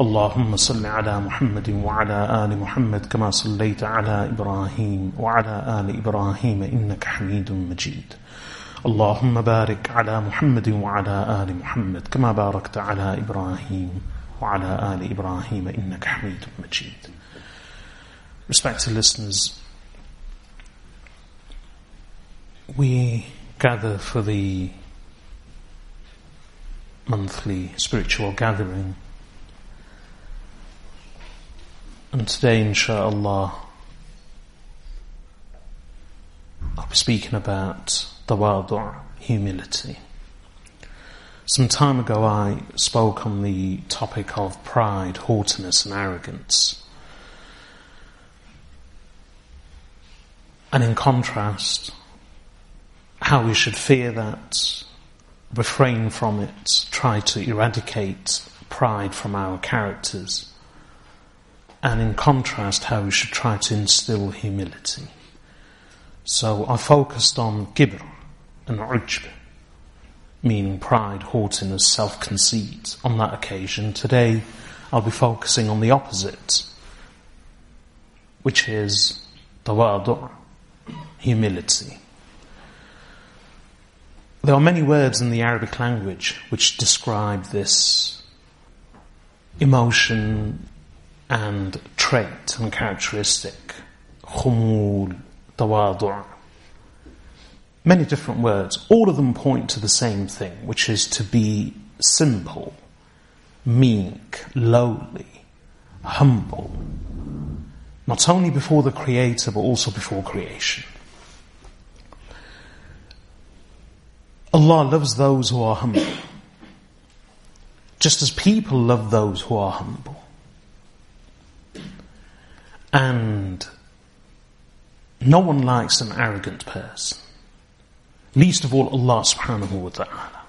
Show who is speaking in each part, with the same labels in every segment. Speaker 1: اللهم صل على محمد وعلى آل محمد كما صليت على إبراهيم وعلى آل إبراهيم إنك حميد مجيد اللهم بارك على محمد وعلى آل محمد كما باركت على إبراهيم وعلى آل إبراهيم إنك حميد مجيد Respected listeners, we gather for the monthly spiritual gathering And today, insha'Allah, I'll be speaking about tawadu', humility. Some time ago, I spoke on the topic of pride, haughtiness, and arrogance. And in contrast, how we should fear that, refrain from it, try to eradicate pride from our characters and in contrast, how we should try to instill humility. So I focused on kibr and ujb, meaning pride, haughtiness, self conceit, on that occasion. Today, I'll be focusing on the opposite, which is tawadu', humility. There are many words in the Arabic language which describe this emotion, and trait and characteristic, khumul, tawadu'a. Many different words, all of them point to the same thing, which is to be simple, meek, lowly, humble, not only before the Creator but also before creation. Allah loves those who are humble, just as people love those who are humble. And no one likes an arrogant person. Least of all Allah subhanahu wa ta'ala.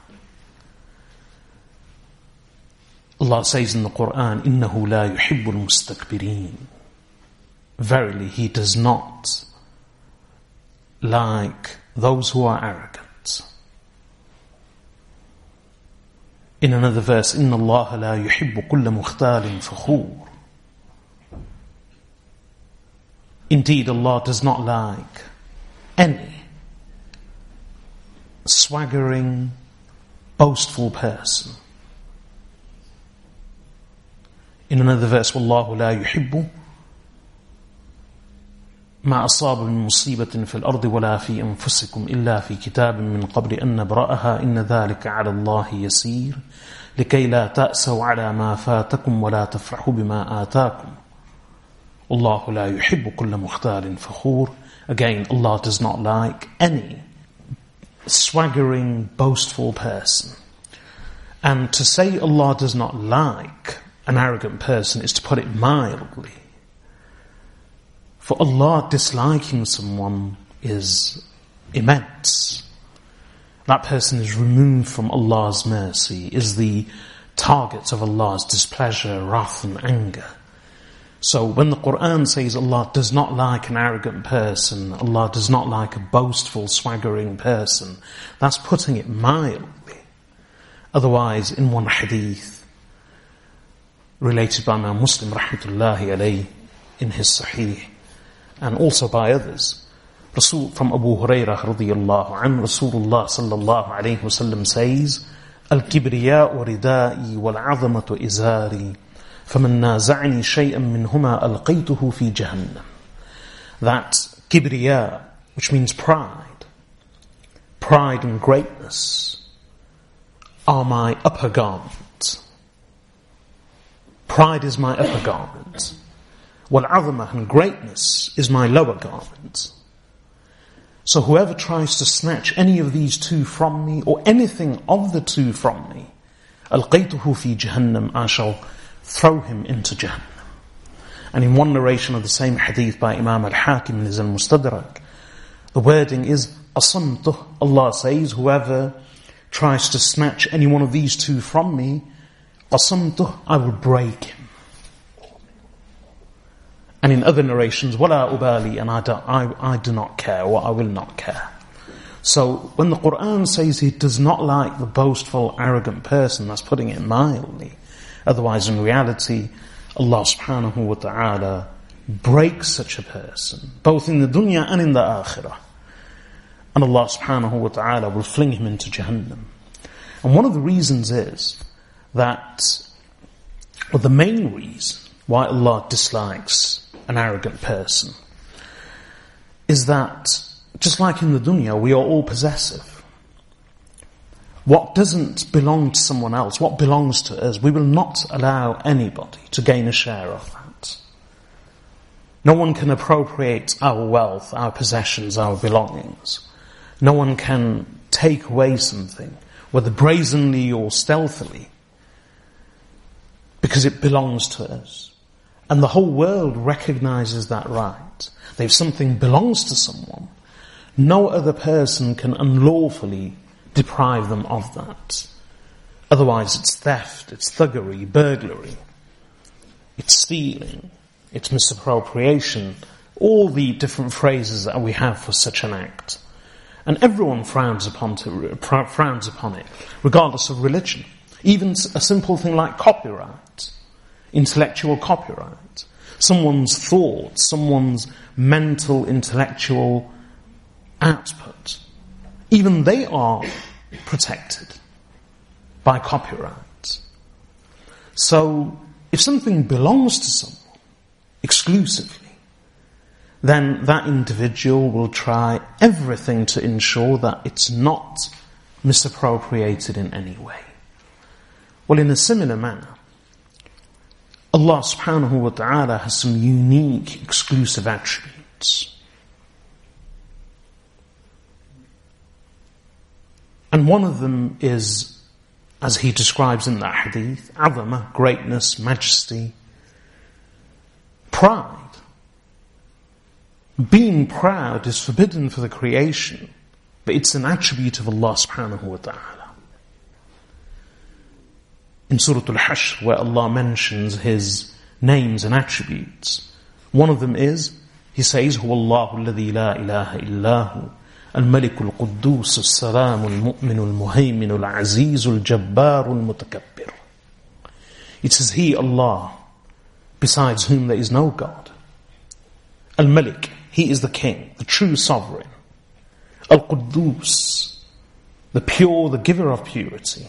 Speaker 1: Allah says in the Quran, إِنَّهُ لَا يُحِبُّ الْمُسْتَكْبِرِينَ Verily, He does not like those who are arrogant. In another verse, إِنَّ اللَّهَ لَا يُحِبُّ كُلَّ مُخْتَالٍ فَخُورٍ Indeed, Allah does not like any swaggering, boastful person. In another verse, وَاللَّهُ لَا يُحِبُّ ما أصاب من مصيبة في الأرض ولا في أنفسكم إلا في كتاب من قبل أن نبرأها إن ذلك على الله يسير لكي لا تأسوا على ما فاتكم ولا تفرحوا بما آتاكم Allah la yuhibbu kulla mukhtalin fakhur. Again, Allah does not like any swaggering, boastful person. And to say Allah does not like an arrogant person is to put it mildly. For Allah disliking someone is immense. That person is removed from Allah's mercy, is the target of Allah's displeasure, wrath, and anger. So when the Quran says Allah does not like an arrogant person, Allah does not like a boastful, swaggering person, that's putting it mildly. Otherwise, in one hadith, related by Imam Muslim rahmatullahi alayhi in his Sahih, and also by others, Rasul from Abu Hurairah radiyallahu an, Rasulullah sallallahu alayhi wasallam says, Al-kibriya wa ridai wal-azamatu izari فَمَنْ نَازَعْنِي شَيْئًا مِّنْهُمَا أَلْقَيْتُهُ فِي جَهَنَّمْ That kibriya, which means pride, pride and greatness, are my upper garment. Pride is my upper garment. While other and greatness is my lower garment. So whoever tries to snatch any of these two from me, or anything of the two from me, al فِي جَهَنَّمْ jahannam, I shall throw him into Jahannam. And in one narration of the same hadith by Imam al-Hakim in his al-Mustadrak, the wording is, أَصَمْتُهُ Allah says, whoever tries to snatch any one of these two from me, قَصَمْتُهُ I will break him. And in other narrations, "Wala ubali," And I do, I, I do not care, or I will not care. So when the Quran says he does not like the boastful, arrogant person, that's putting it mildly. Otherwise, in reality, Allah subhanahu wa ta'ala breaks such a person, both in the dunya and in the akhirah. And Allah subhanahu wa ta'ala will fling him into Jahannam. And one of the reasons is that, or the main reason why Allah dislikes an arrogant person, is that just like in the dunya, we are all possessive what doesn't belong to someone else, what belongs to us, we will not allow anybody to gain a share of that. No one can appropriate our wealth, our possessions, our belongings. No one can take away something, whether brazenly or stealthily, because it belongs to us. And the whole world recognizes that right. That if something belongs to someone, no other person can unlawfully deprive them of that. Otherwise it's theft, it's thuggery, burglary, it's stealing, it's misappropriation, all the different phrases that we have for such an act. And everyone frowns upon, to, frowns upon it, regardless of religion. Even a simple thing like copyright, intellectual copyright, someone's thoughts, someone's mental, intellectual output. Even they are protected by copyright. So if something belongs to someone exclusively, then that individual will try everything to ensure that it's not misappropriated in any way. Well, in a similar manner, Allah subhanahu wa ta'ala has some unique exclusive attributes. And one of them is, as he describes in the hadith, azama, greatness, majesty, pride. Being proud is forbidden for the creation, but it's an attribute of Allah subhanahu wa ta'ala. In Surah Al-Hashr, where Allah mentions His names and attributes, one of them is, He says, Allah, اللَّهُ الَّذِي لَا إِلَهَ Allah?" الملك القدوس السلام المؤمن المهيمن العزيز الجبار المتكبر It says He, Allah, besides whom there is no God. Al-Malik, He is the King, the true sovereign. Al-Quddus, the pure, the giver of purity.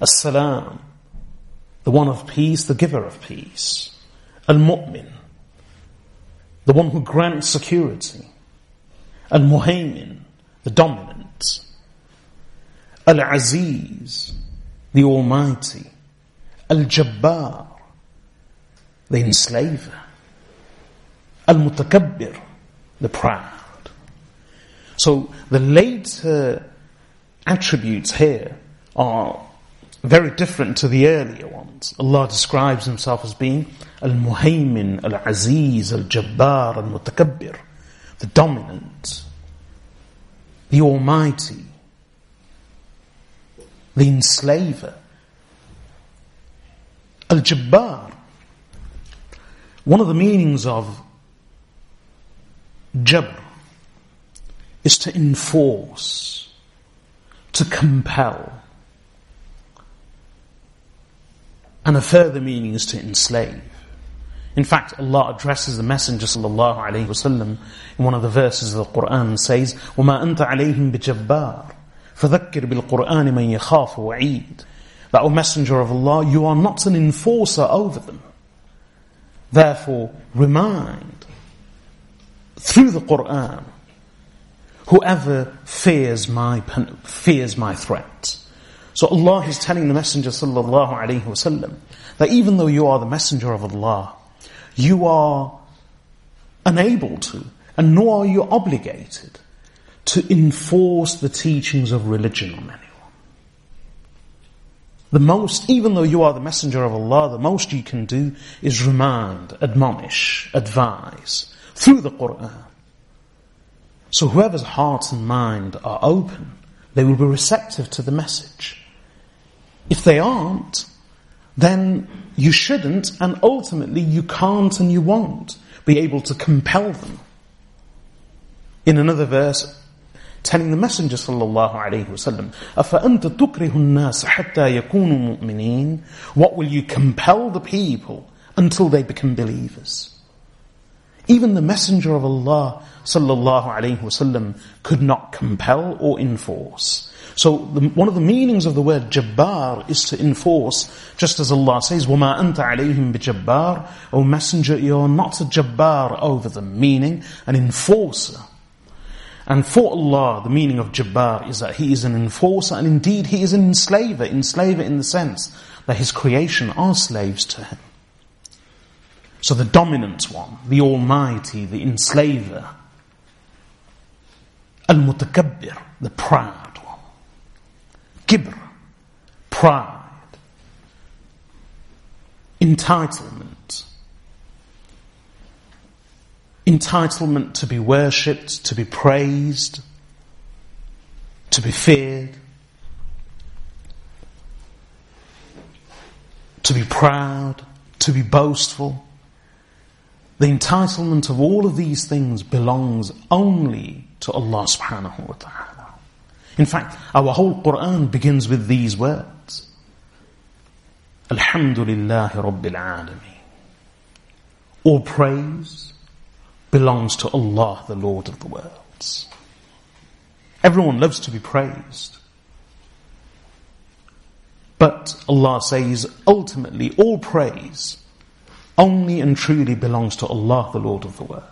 Speaker 1: As-Salam, the one of peace, the giver of peace. Al-Mu'min, the one who grants security. Al-Muhaymin, the dominant. Al-Aziz, the Almighty. Al-Jabbar, the enslaver. Al-Mutakabbir, the proud. So the later attributes here are very different to the earlier ones. Allah describes Himself as being Al-Muhaymin, Al-Aziz, Al-Jabbar, Al-Mutakabbir the dominant, the almighty, the enslaver. Al Jabbar, one of the meanings of Jabr is to enforce, to compel. And a further meaning is to enslave. In fact, Allah addresses the Messenger sallallahu alaihi wasallam in one of the verses of the Quran says, وَمَا أَنْتَ عَلَيْهِمْ بِجَبَّارٍ فَذَكِّرْ بِالْقُرْآنِ مَنْ يَخَافُ وَعِيدٍ That, O Messenger of Allah, you are not an enforcer over them. Therefore, remind through the Quran whoever fears my, fears my threat. So Allah is telling the Messenger sallallahu alaihi wasallam that even though you are the Messenger of Allah, you are unable to, and nor are you obligated to enforce the teachings of religion on anyone. The most, even though you are the messenger of Allah, the most you can do is remind, admonish, advise through the Quran. So whoever's heart and mind are open, they will be receptive to the message. If they aren't, then you shouldn't, and ultimately you can't and you won't be able to compel them. In another verse, telling the Messenger sallallahu alaihi wasallam, تُكْرِهُ النَّاسَ حَتَّى يَكُونُوا مُؤْمِنِينَ What will you compel the people until they become believers? Even the Messenger of Allah sallallahu alaihi wasallam could not compel or enforce. So the, one of the meanings of the word jabbar is to enforce, just as Allah says, وَمَا أَنْتَ عَلَيْهِمْ بِجَبَّارٍ O Messenger, you're not a jabbar over them, meaning an enforcer. And for Allah, the meaning of jabbar is that He is an enforcer, and indeed He is an enslaver, enslaver in the sense that His creation are slaves to Him. So the dominant one, the Almighty, the enslaver, Al Mutakabbir, the proud. Kibr, pride, entitlement, entitlement to be worshipped, to be praised, to be feared, to be proud, to be boastful. The entitlement of all of these things belongs only to Allah subhanahu wa ta'ala. In fact, our whole Quran begins with these words. Alhamdulillah Rabbil Alameen. All praise belongs to Allah, the Lord of the worlds. Everyone loves to be praised. But Allah says, ultimately, all praise only and truly belongs to Allah, the Lord of the world.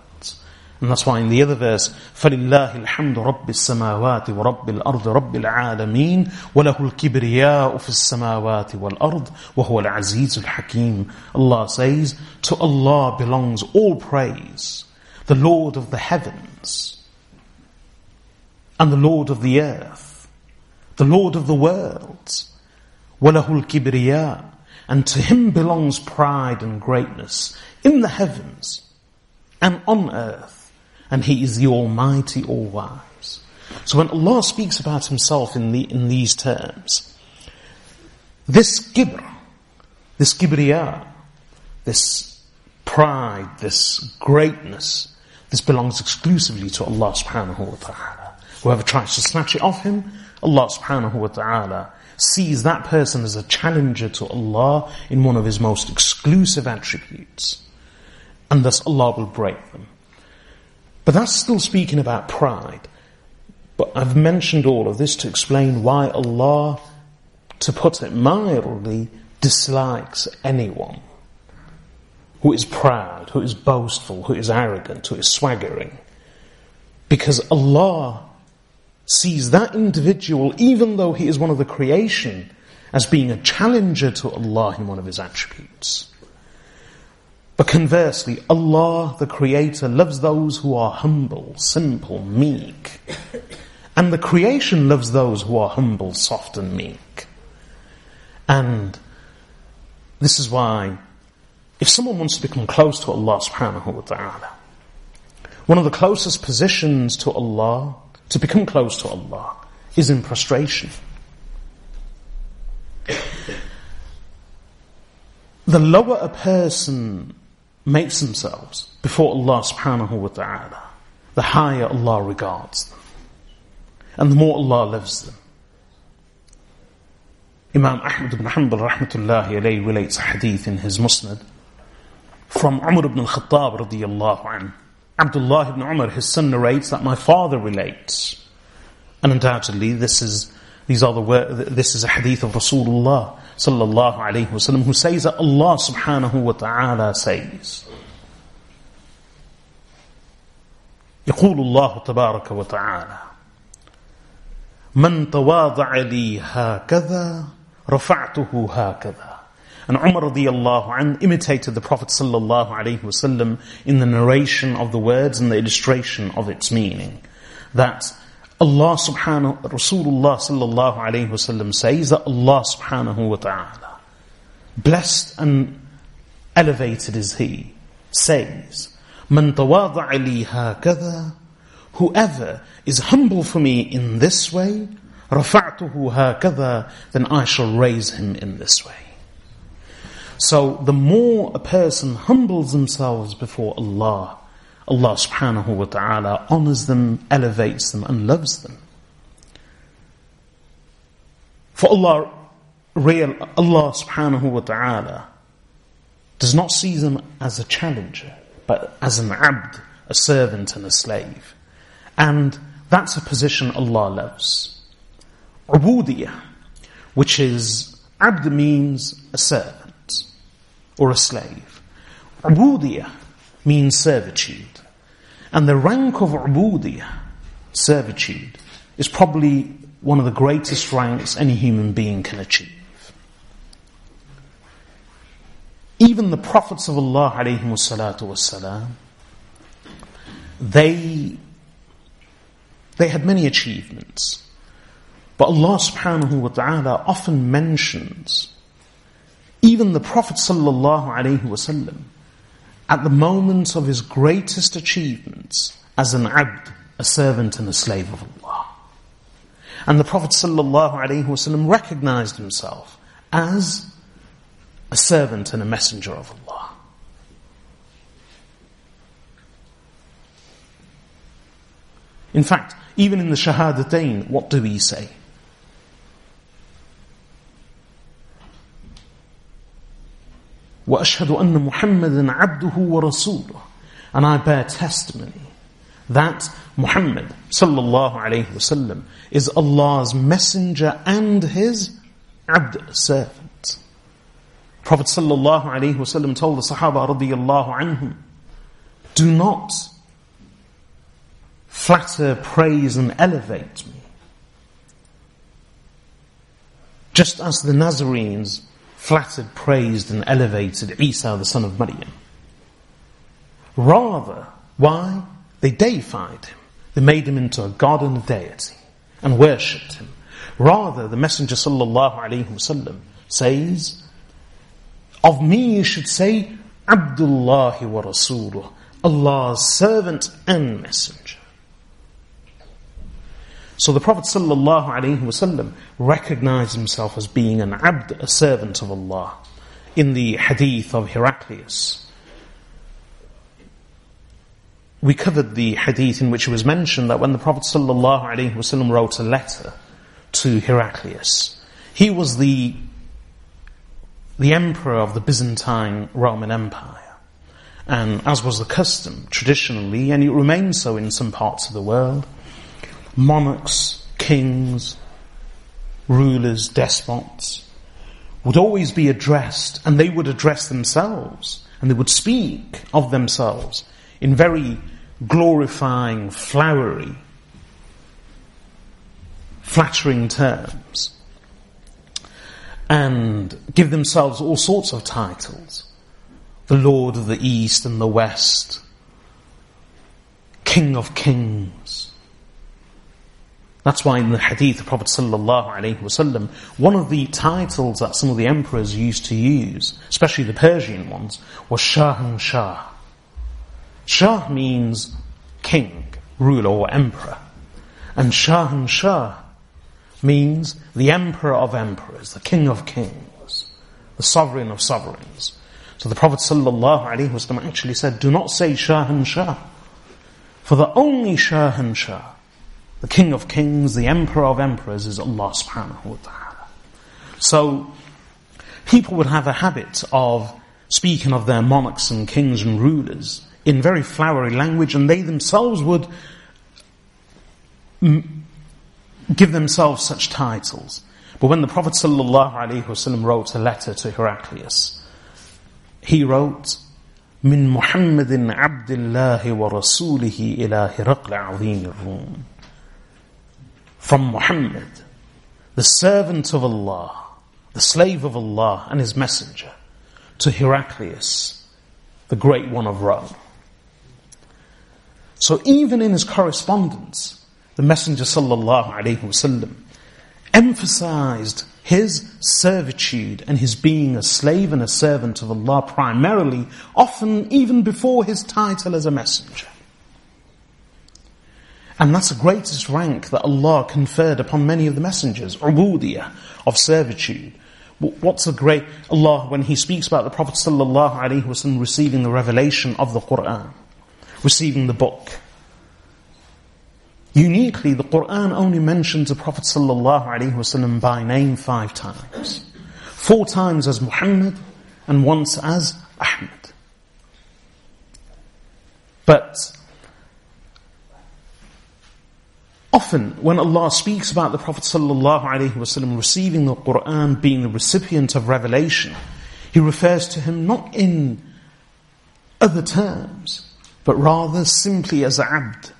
Speaker 1: And that's why in the other verse, فَلِلَّهِ الْحَمْدُ رَبِّ السَّمَاوَاتِ وَرَبِّ الْأَرْضِ رَبِّ الْعَالَمِينَ وَلَهُ الْكِبْرِيَاءُ فِي السَّمَاوَاتِ وَالْأَرْضِ وَهُوَ الْعَزِيزُ الْحَكِيمُ Allah says, To Allah belongs all praise, the Lord of the heavens and the Lord of the earth, the Lord of the worlds, وَلَهُ الْكِبْرِيَاءُ And to Him belongs pride and greatness in the heavens and on earth and He is the Almighty, All Wise. So when Allah speaks about Himself in, the, in these terms, this kibr, this kibriya, this pride, this greatness, this belongs exclusively to Allah subhanahu wa ta'ala. Whoever tries to snatch it off him, Allah subhanahu wa ta'ala sees that person as a challenger to Allah in one of his most exclusive attributes. And thus Allah will break them. But that's still speaking about pride. But I've mentioned all of this to explain why Allah, to put it mildly, dislikes anyone who is proud, who is boastful, who is arrogant, who is swaggering. Because Allah sees that individual, even though he is one of the creation, as being a challenger to Allah in one of his attributes. But conversely, Allah, the Creator, loves those who are humble, simple, meek. And the creation loves those who are humble, soft, and meek. And this is why, if someone wants to become close to Allah subhanahu wa ta'ala, one of the closest positions to Allah, to become close to Allah, is in prostration. The lower a person makes themselves before Allah subhanahu wa ta'ala, the higher Allah regards them. And the more Allah loves them. Imam Ahmad ibn Hanbal rahmatullahi alayhi relates a hadith in his Musnad from Umar ibn al-Khattab radiyallahu anhu. Abdullah ibn Umar, his son, narrates that my father relates. And undoubtedly, this is, these are the, this is a hadith of Rasulullah sallallahu alayhi wasallam who says that Allah subhanahu wa ta'ala says يقول الله تبارك وتعالى من تواضع لي هكذا رفعته هكذا And Umar radiallahu anh imitated the Prophet sallallahu alayhi wasallam in the narration of the words and the illustration of its meaning. That Allah subhanahu Rasulullah sallallahu alayhi wasallam says that Allah subhanahu wa ta'ala blessed and elevated is he says من تواضع لي هكذا whoever is humble for me in this way رفعته هكذا then I shall raise him in this way so the more a person humbles themselves before Allah Allah subhanahu wa ta'ala honors them, elevates them, and loves them. For Allah, real, Allah subhanahu wa ta'ala does not see them as a challenger, but as an abd, a servant and a slave. And that's a position Allah loves. Ubudiyah, which is, abd means a servant or a slave. Ubudiyah means servitude. And the rank of ubudiyah, servitude, is probably one of the greatest ranks any human being can achieve. Even the prophets of Allah والسلام, they, they had many achievements. But Allah subhanahu wa ta'ala often mentions even the Prophet sallallahu alayhi wasallam at the moments of his greatest achievements as an abd, a servant and a slave of Allah. And the Prophet ﷺ recognized himself as a servant and a messenger of Allah. In fact, even in the Shahadatain, what do we say? وأشهد أن محمدا عبده ورسوله and I bear testimony that Muhammad sallallahu alayhi wasallam is Allah's messenger and his abd servant. Prophet sallallahu alayhi wasallam told the Sahaba radiyallahu anhum, do not flatter, praise and elevate me. Just as the Nazarenes flattered, praised, and elevated Isa the son of Maryam. Rather, why? They deified him. They made him into a god and a deity and worshipped him. Rather, the Messenger sallallahu alaihi wasallam says, "Of me you should say Abdullah wa Rasuluh, Allah's servant and messenger." So the Prophet ﷺ recognized himself as being an abd, a servant of Allah, in the hadith of Heraclius. We covered the hadith in which it was mentioned that when the Prophet ﷺ wrote a letter to Heraclius, he was the, the emperor of the Byzantine Roman Empire. And as was the custom traditionally, and it remains so in some parts of the world, monarchs, kings, rulers, despots, would always be addressed, and they would address themselves, and they would speak of themselves in very glorifying, flowery, flattering terms, and give themselves all sorts of titles. The Lord of the East and the West, King of Kings, that's why in the hadith, the Prophet ﷺ, one of the titles that some of the emperors used to use, especially the Persian ones, was Shahanshah. Shah. Shah means king, ruler or emperor. And Shahanshah Shah means the emperor of emperors, the king of kings, the sovereign of sovereigns. So the Prophet ﷺ actually said, do not say Shahanshah, Shah. For the only Shahanshah." Shah the King of Kings, the Emperor of Emperors is Allah subhanahu wa ta'ala. So, people would have a habit of speaking of their monarchs and kings and rulers in very flowery language, and they themselves would give themselves such titles. But when the Prophet ﷺ wrote a letter to Heraclius, he wrote, من محمد عبد الله ورسوله إلى هرقل عظيم الروم from Muhammad, the servant of Allah, the slave of Allah and his messenger, to Heraclius, the great one of Rome. So even in his correspondence, the Messenger sallallahu alaihi wasallam emphasized his servitude and his being a slave and a servant of Allah primarily, often even before his title as a messenger. And that's the greatest rank that Allah conferred upon many of the messengers, ubudiyah, of servitude. What's the great Allah when He speaks about the Prophet ﷺ receiving the revelation of the Quran, receiving the book? Uniquely, the Quran only mentions the Prophet ﷺ by name five times. Four times as Muhammad and once as Ahmad. But Often, when Allah speaks about the Prophet ﷺ receiving the Quran, being the recipient of revelation, He refers to him not in other terms, but rather simply as abd.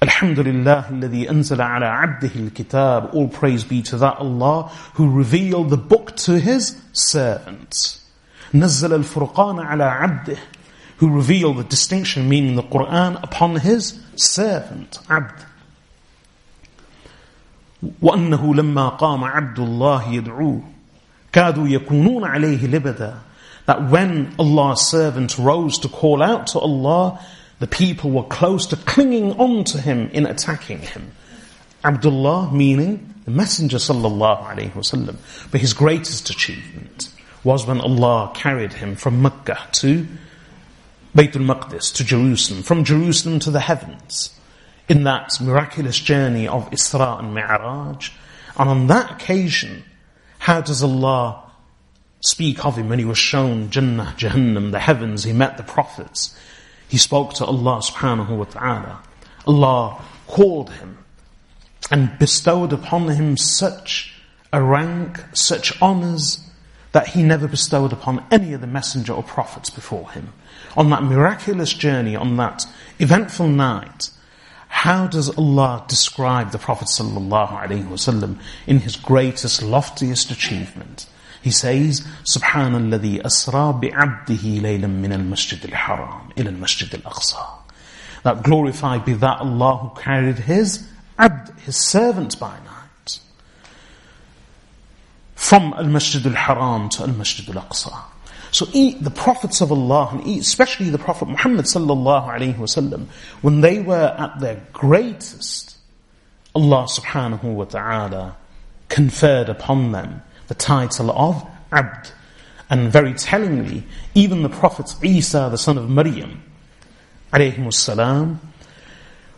Speaker 1: Alhamdulillah, الذي أنزل على عبده الكتاب. All praise be to that Allah who revealed the book to His servants. نزل الفرقان على عبده. Who revealed the distinction, meaning the Quran, upon His servant, abd. وأنه لما قام عبد الله يدعوه كادوا يكونون عليه لبدا that when Allah's servant rose to call out to Allah, the people were close to clinging on to him in attacking him. Abdullah meaning the Messenger sallallahu alaihi wasallam. But his greatest achievement was when Allah carried him from Mecca to Baitul Maqdis to Jerusalem, from Jerusalem to the heavens, in that miraculous journey of Isra and Mi'raj. And on that occasion, how does Allah speak of him when he was shown Jannah, Jahannam, the heavens, he met the prophets. He spoke to Allah subhanahu wa ta'ala. Allah called him and bestowed upon him such a rank, such honors that he never bestowed upon any of the messenger or prophets before him on that miraculous journey, on that eventful night, how does Allah describe the Prophet ﷺ in his greatest, loftiest achievement? He says, سبحان الذي أسرى بعبده ليلا من المسجد الحرام إلى المسجد الأقصى. That glorified be that Allah who carried his abd, his servant by night. From Al-Masjid Al-Haram to Al-Masjid Al-Aqsa. So the prophets of Allah, especially the Prophet Muhammad sallallahu alaihi wasallam, when they were at their greatest, Allah subhanahu wa taala conferred upon them the title of Abd. And very tellingly, even the Prophet Isa, the son of Maryam, alayhi salam,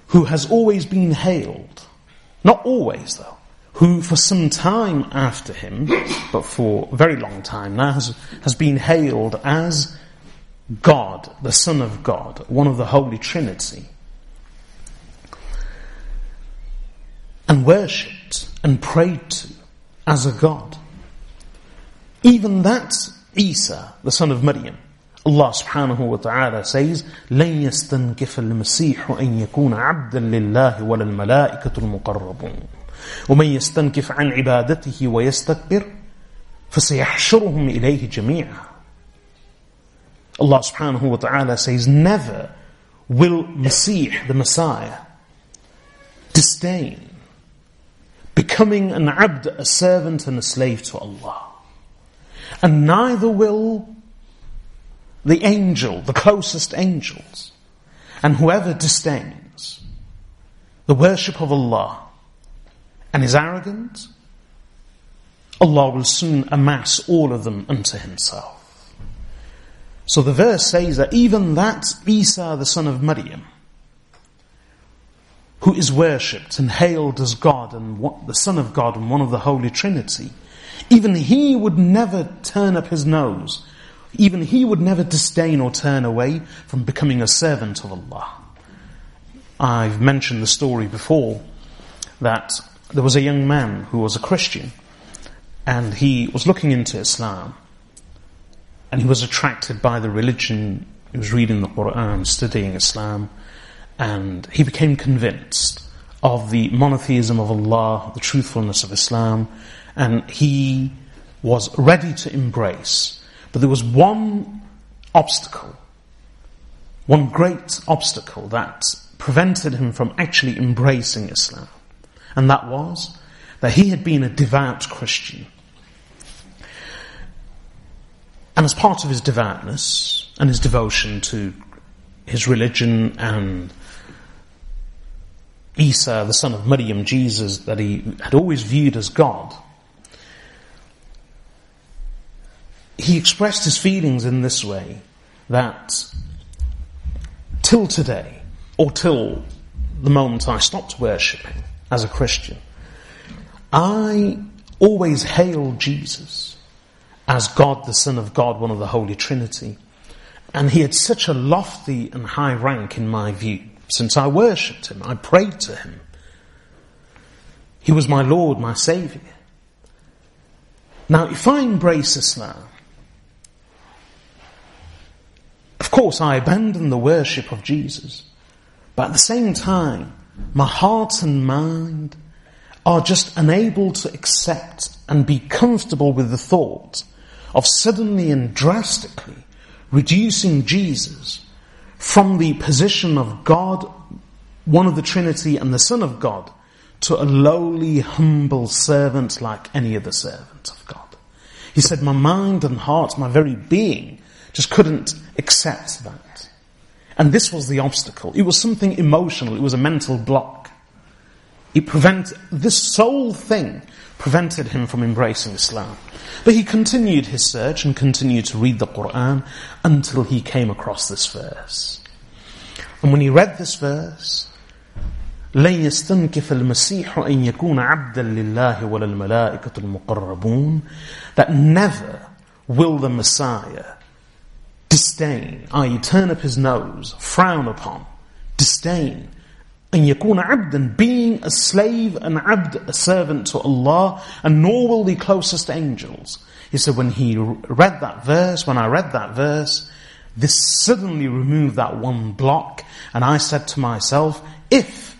Speaker 1: who has always been hailed, not always though, who for some time after him, but for a very long time now, has, has been hailed as God, the Son of God, one of the Holy Trinity, and worshipped and prayed to as a God. Even that Isa, the son of Maryam. Allah subhanahu wa ta'ala says, لَنْ يَسْتَنْكِفَ الْمَسِيحُ أَنْ يَكُونَ عَبْدًا لِلَّهِ وَلَا الْمَلَائِكَةُ الْمُقَرَّبُونَ ومن يستنكف عن عبادته ويستكبر فسيحشرهم إليه جميعا Allah subhanahu wa ta'ala says, Never will Masih, the Messiah, disdain becoming an abd, a servant and a slave to Allah. And neither will the angel, the closest angels, and whoever disdains the worship of Allah and is arrogant, Allah will soon amass all of them unto Himself. So the verse says that even that Isa, the son of Maryam, who is worshipped and hailed as God and what, the Son of God and one of the Holy Trinity, even he would never turn up his nose. Even he would never disdain or turn away from becoming a servant of Allah. I've mentioned the story before that there was a young man who was a Christian and he was looking into Islam and he was attracted by the religion. He was reading the Quran, studying Islam, and he became convinced of the monotheism of Allah, the truthfulness of Islam, and he was ready to embrace. But there was one obstacle, one great obstacle that prevented him from actually embracing Islam and that was that he had been a devout Christian. And as part of his devoutness and his devotion to his religion and Isa, the son of Miriam Jesus, that he had always viewed as God, he expressed his feelings in this way that till today, or till the moment I stopped worshipping, as a Christian. I always hail Jesus as God, the Son of God, one of the Holy Trinity. And he had such a lofty and high rank in my view, since I worshipped him, I prayed to him. He was my Lord, my Saviour. Now, if I embrace Islam, of course I abandon the worship of Jesus, but at the same time, my heart and mind are just unable to accept and be comfortable with the thought of suddenly and drastically reducing Jesus from the position of God, one of the Trinity and the Son of God, to a lowly, humble servant like any other servant of God. He said, my mind and heart, my very being, just couldn't accept that. And this was the obstacle. It was something emotional. It was a mental block. It prevent, this sole thing prevented him from embracing Islam. But he continued his search and continued to read the Quran until he came across this verse. And when he read this verse, لن يستنكف المسيح أن يكون عبدا لله ولا الملائكة المقربون that never will the Messiah disdain, i.e. Ah, turn up his nose, frown upon, disdain, and يكون عبدا being a slave an abd a servant to Allah and nor will the closest angels he said when he read that verse when I read that verse this suddenly removed that one block and I said to myself if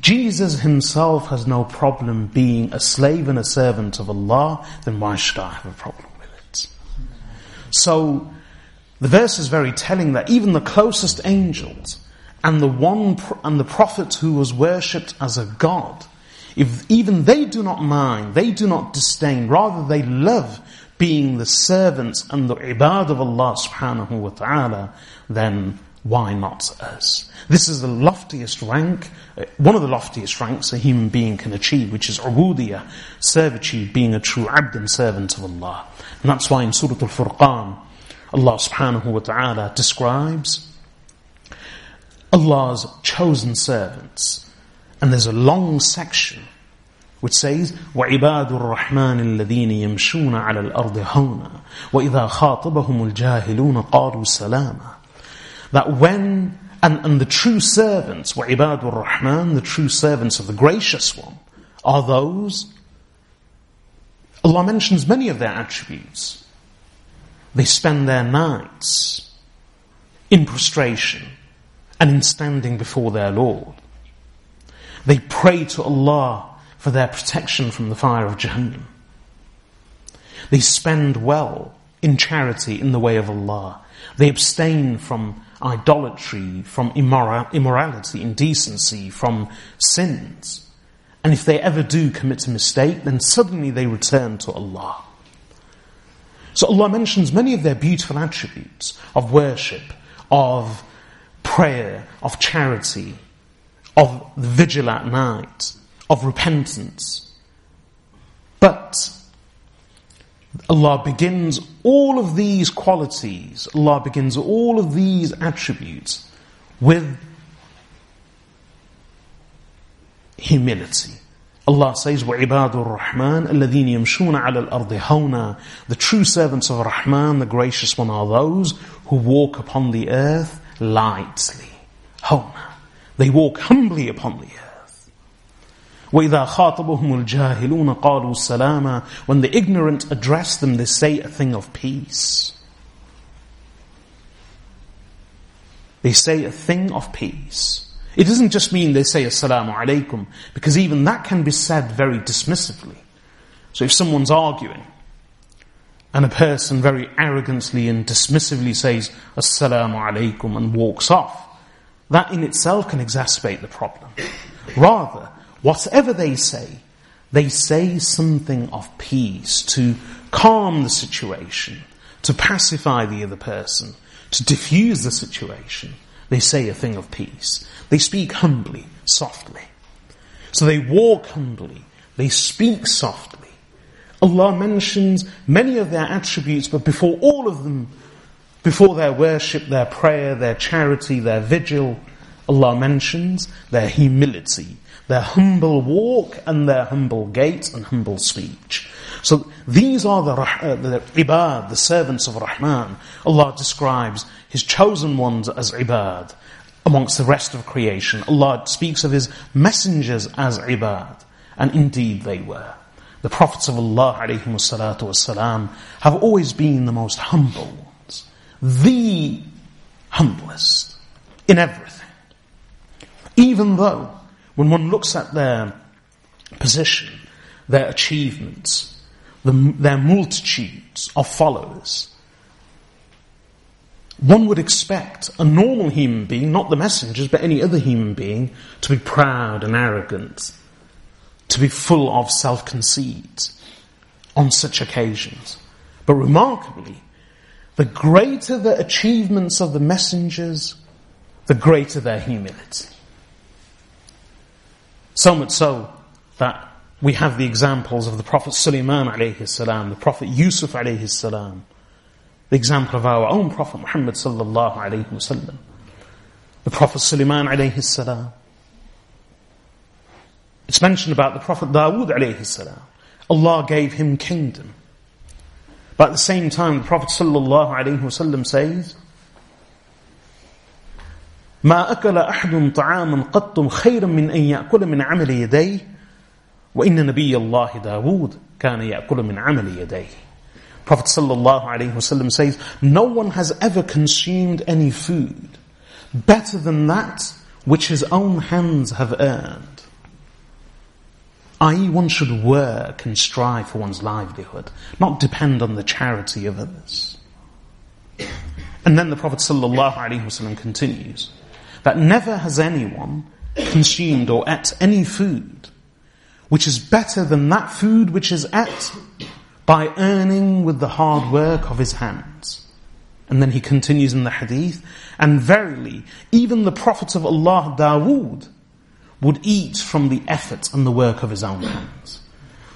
Speaker 1: Jesus himself has no problem being a slave and a servant of Allah then why should I have a problem with it so the verse is very telling that even the closest angels and the one and the prophet who was worshipped as a god, if even they do not mind, they do not disdain, rather they love being the servants and the ibad of Allah subhanahu wa ta'ala, then why not us? This is the loftiest rank, uh, one of the loftiest ranks a human being can achieve, which is ubudiyah, servitude, being a true abd and servant of Allah. And that's why in Surah Al-Furqan, Allah subhanahu wa ta'ala describes Allah's chosen servants. And there's a long section which says, وَعِبَادُ الرَّحْمَنِ الَّذِينَ يَمْشُونَ عَلَى الْأَرْضِ هَوْنًا وَإِذَا خَاطَبَهُمُ الْجَاهِلُونَ قَالُوا سَلَامًا That when, and, and the true servants, وَعِبَادُ الرَّحْمَنِ The true servants of the gracious one, are those. Allah mentions many of their attributes. They spend their nights in prostration and in standing before their Lord. They pray to Allah for their protection from the fire of Jahannam. They spend well in charity in the way of Allah. They abstain from idolatry, from immora- immorality, indecency, from sins. And if they ever do commit a mistake, then suddenly they return to Allah. So Allah mentions many of their beautiful attributes of worship, of prayer, of charity, of vigil at night, of repentance. But Allah begins all of these qualities, Allah begins all of these attributes with humility. Allah says, وَعِبَادُ الرَّحْمَنِ الَّذِينَ يَمْشُونَ عَلَى الْأَرْضِ هَوْنًا The true servants of Rahman, the gracious one, are those who walk upon the earth lightly. هَوْنًا They walk humbly upon the earth. وَإِذَا خَاطَبُهُمُ الْجَاهِلُونَ قَالُوا السَّلَامَ When the ignorant address them, they say a thing of peace. They say a thing of peace. It doesn't just mean they say Assalamu alaikum, because even that can be said very dismissively. So if someone's arguing, and a person very arrogantly and dismissively says Assalamu alaikum and walks off, that in itself can exacerbate the problem. Rather, whatever they say, they say something of peace to calm the situation, to pacify the other person, to diffuse the situation. They say a thing of peace. They speak humbly, softly. So they walk humbly. They speak softly. Allah mentions many of their attributes, but before all of them, before their worship, their prayer, their charity, their vigil, Allah mentions their humility, their humble walk and their humble gait and humble speech. So these are the, uh, the ibad, the servants of Rahman. Allah describes His chosen ones as ibad amongst the rest of creation. Allah speaks of His messengers as ibad. And indeed they were. The prophets of Allah والسلام, have always been the most humble ones. The humblest in everything. Even though when one looks at their position, their achievements, the, their multitudes of followers. One would expect a normal human being, not the messengers, but any other human being, to be proud and arrogant, to be full of self conceit on such occasions. But remarkably, the greater the achievements of the messengers, the greater their humility. So much so that we have the examples of the Prophet Sulaiman alayhi salam, the Prophet Yusuf alayhi salam, the example of our own Prophet Muhammad sallallahu alayhi wasallam, the Prophet Sulaiman alayhi salam. It's mentioned about the Prophet Dawood alayhi salam. Allah gave him kingdom. But at the same time, the Prophet sallallahu alayhi wasallam says, ما أكل أحد طعاما قط خيرا من أن يأكل من عمل يديه وإن نبي اللَّهِ Dawood كان يأكل من عمل يديه. Prophet sallallahu alaihi wasallam says, no one has ever consumed any food better than that which his own hands have earned. I.e., one should work and strive for one's livelihood, not depend on the charity of others. And then the Prophet wasallam continues that never has anyone consumed or ate any food which is better than that food which is at by earning with the hard work of his hands. And then he continues in the hadith, and verily, even the prophets of Allah, Dawood, would eat from the effort and the work of his own hands.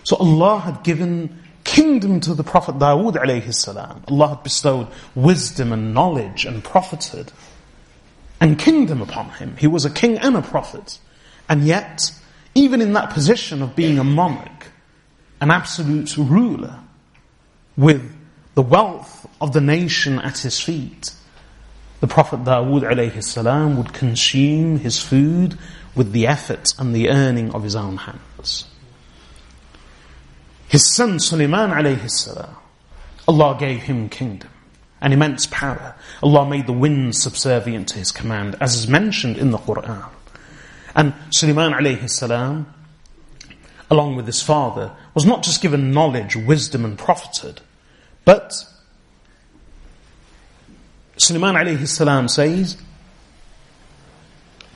Speaker 1: So Allah had given kingdom to the Prophet Dawood alayhi salam. Allah had bestowed wisdom and knowledge and prophethood and kingdom upon him. He was a king and a prophet. And yet, even in that position of being a monarch, an absolute ruler, with the wealth of the nation at his feet, the Prophet Dawood alayhi salam would consume his food with the effort and the earning of his own hands. His son Sulaiman alayhi salam, Allah gave him kingdom and immense power. Allah made the winds subservient to his command, as is mentioned in the Quran. And Sulaiman alayhi salam, along with his father, was not just given knowledge, wisdom, and prophethood, but Sulaiman alayhi salam says,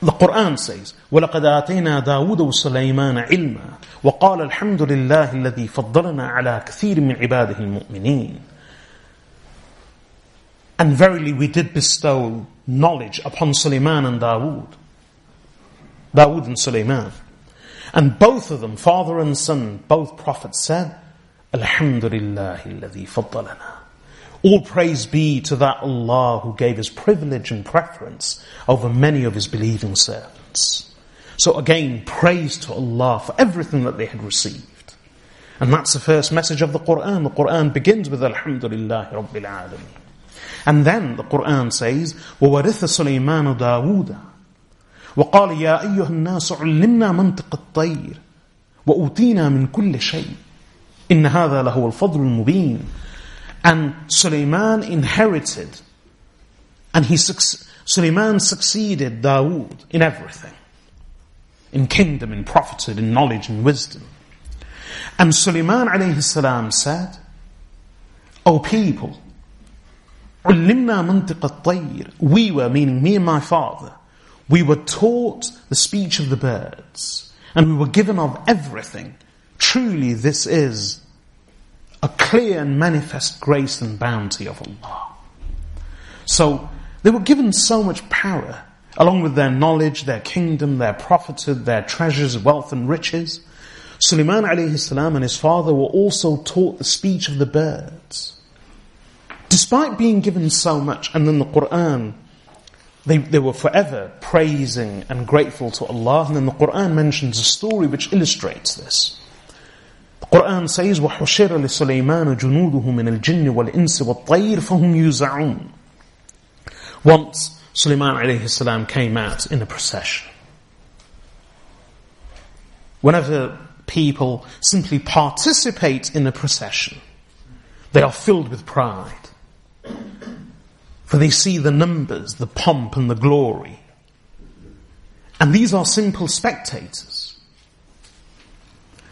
Speaker 1: the Quran says, وَلَقَدْ آتَيْنَا دَاوُدَ وَسُلَيْمَانَ عِلْمًا وَقَالَ الْحَمْدُ لِلَّهِ الَّذِي فَضَّلَنَا عَلَى كَثِيرٍ مِنْ عِبَادِهِ الْمُؤْمِنِينَ And verily we did bestow knowledge upon Sulaiman and Dawood. Dawood and Sulaiman. And both of them, father and son, both prophets said, Alhamdulillah, All praise be to that Allah who gave us privilege and preference over many of his believing servants. So again, praise to Allah for everything that they had received. And that's the first message of the Quran. The Quran begins with Alhamdulillah Rabbil Alameen. And then the Quran says, وَوَرِثَ سُلَيْمَانُ دَاوُودَ وقال يا أيها الناس علمنا منطق الطير وأوتينا من كل شيء إن هذا لهو الفضل المبين And Suleiman inherited and he Suleiman succeeded Dawood in everything in kingdom, in prophethood, in knowledge, in wisdom. And Suleiman عليه السلام said, O people, علمنا منطق الطير. We were, meaning me and my father, We were taught the speech of the birds, and we were given of everything. Truly, this is a clear and manifest grace and bounty of Allah. So, they were given so much power, along with their knowledge, their kingdom, their prophethood, their treasures, wealth and riches. Suleiman alayhi salam and his father were also taught the speech of the birds. Despite being given so much, and then the Quran they, they were forever praising and grateful to Allah. And then the Quran mentions a story which illustrates this. The Quran says, وَحُشِرَ لِسُلَيْمَانَ جُنُودُهُ مِنَ الْجِنِّ وَالْإِنسِ وَالطَّيْرِ فَهُمْ يُزَعُونَ Once Sulaiman alayhi salam came out in a procession. Whenever people simply participate in a procession, they are filled with pride for they see the numbers, the pomp and the glory. And these are simple spectators.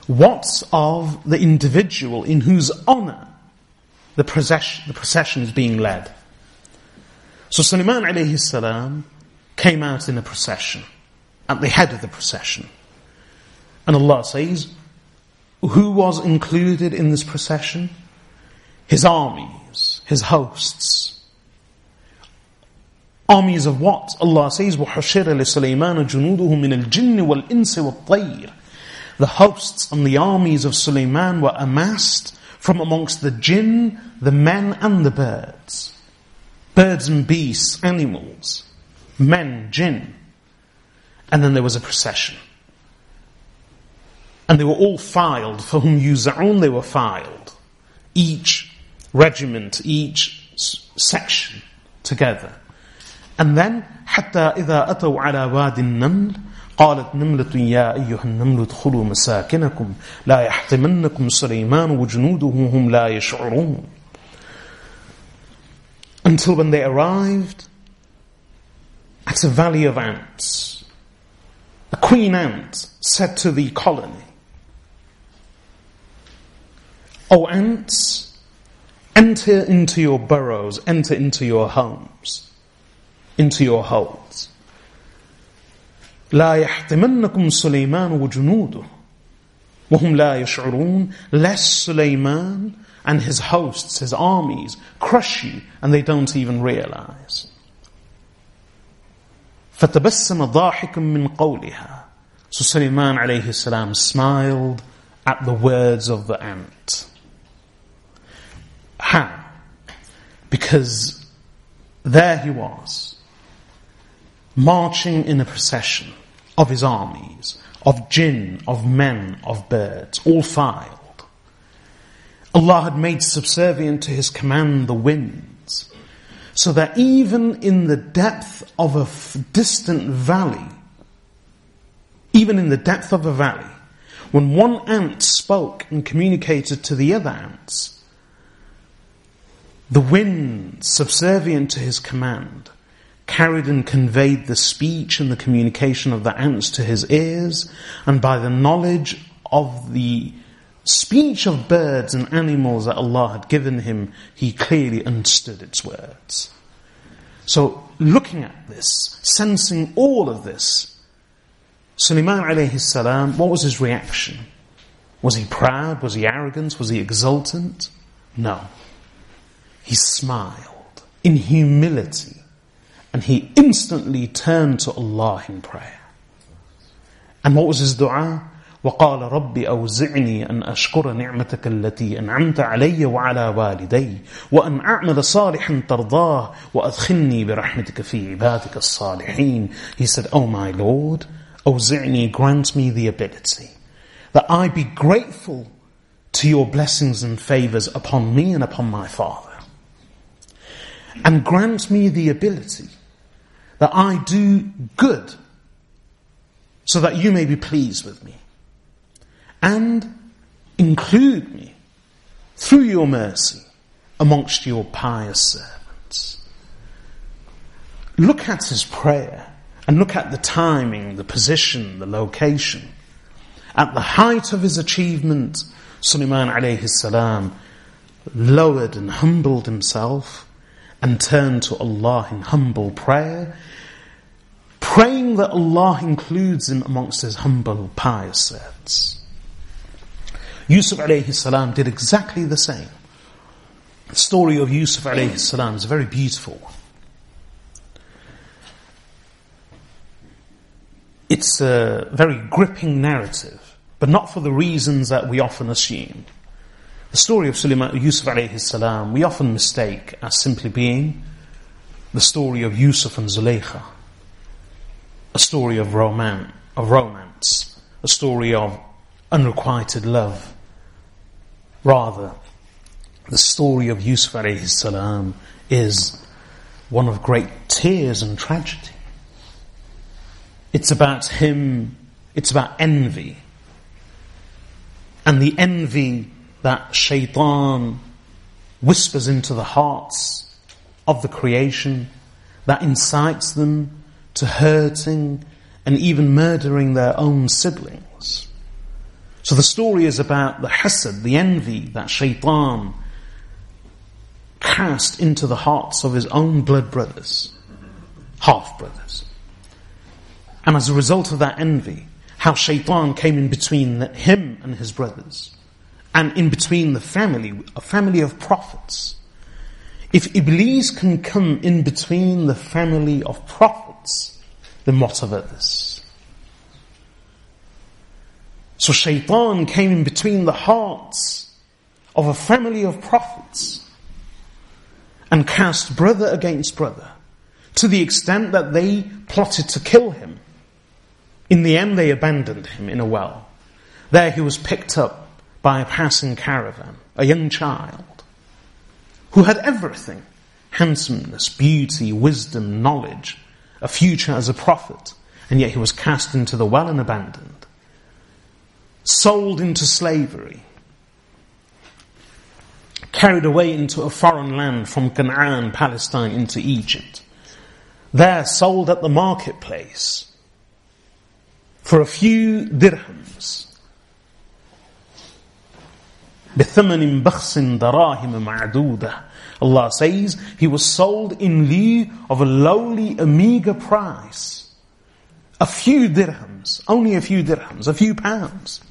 Speaker 1: What of the individual in whose honor the procession, the procession is being led? So Suleiman alayhi salam came out in a procession, at the head of the procession. And Allah says, who was included in this procession? His armies, his hosts, Armies of what? Allah says, وَحُشِرَ لِسُلَيْمَانَ جُنُودُهُ مِنَ الْجِنِّ وَالْإِنسِ وَالطَّيْرِ The hosts and the armies of Suleiman were amassed from amongst the jinn, the men and the birds. Birds and beasts, animals, men, jinn. And then there was a procession. And they were all filed, for whom Yuza'un they were filed. Each regiment, each section together. And then, حتى إذا أتوا على واد النمل قالت نملة يا أيها النمل ادخلوا مساكنكم لا سليمان وجنوده هم لا يشعرون Until when they arrived at a valley of ants, the queen ant said to the colony, O ants, enter into your burrows, enter into your homes into your holds. لا يحطمنكم سليمان وجنوده وهم لا يشعرون lest Sulaiman and his hosts, his armies, crush you and they don't even realize. فتبسم ضاحك من قولها So Sulaiman alayhi smiled at the words of the ant. How? Because there he was marching in a procession of his armies, of jinn, of men, of birds, all filed. Allah had made subservient to his command the winds, so that even in the depth of a f- distant valley, even in the depth of a valley, when one ant spoke and communicated to the other ants, the wind, subservient to his command, carried and conveyed the speech and the communication of the ants to his ears, and by the knowledge of the speech of birds and animals that Allah had given him, he clearly understood its words. So, looking at this, sensing all of this, Sulaiman alayhi salam, what was his reaction? Was he proud? Was he arrogant? Was he exultant? No. He smiled in humility and he instantly turned to Allah in prayer. And what was his dua? وقال رب أوزعني أن أشكر نعمتك التي أنعمت علي وعلى والدي وأن أعمل صالحا ترضاه وأدخلني برحمتك في عبادك الصالحين He said, Oh my Lord, أوزعني, grant me the ability that I be grateful to your blessings and favors upon me and upon my father. And grant me the ability that I do good so that you may be pleased with me and include me through your mercy amongst your pious servants. Look at his prayer and look at the timing, the position, the location. At the height of his achievement, Sulaiman alayhi salam lowered and humbled himself and turn to Allah in humble prayer, praying that Allah includes him amongst his humble, pious servants. Yusuf alayhi salam did exactly the same. The story of Yusuf alayhi salam is very beautiful. It's a very gripping narrative, but not for the reasons that we often assume. The story of Sulaiman, Yusuf alayhi salam, we often mistake as simply being the story of Yusuf and Zuleika, a story of romance, of romance, a story of unrequited love. Rather, the story of Yusuf alayhi salam is one of great tears and tragedy. It's about him, it's about envy. And the envy that shaitan whispers into the hearts of the creation that incites them to hurting and even murdering their own siblings. So the story is about the hasad, the envy that shaitan cast into the hearts of his own blood brothers, half brothers. And as a result of that envy, how shaitan came in between him and his brothers and in between the family, a family of prophets. If Iblis can come in between the family of prophets, then what of others? So Shaitan came in between the hearts of a family of prophets and cast brother against brother to the extent that they plotted to kill him. In the end, they abandoned him in a well. There he was picked up by a passing caravan, a young child, who had everything handsomeness, beauty, wisdom, knowledge, a future as a prophet, and yet he was cast into the well and abandoned, sold into slavery, carried away into a foreign land from Canaan, Palestine, into Egypt, there sold at the marketplace for a few dirhams بَخْسٍ Allah says, He was sold in lieu of a lowly, a meager price. A few dirhams, only a few dirhams, a few pounds.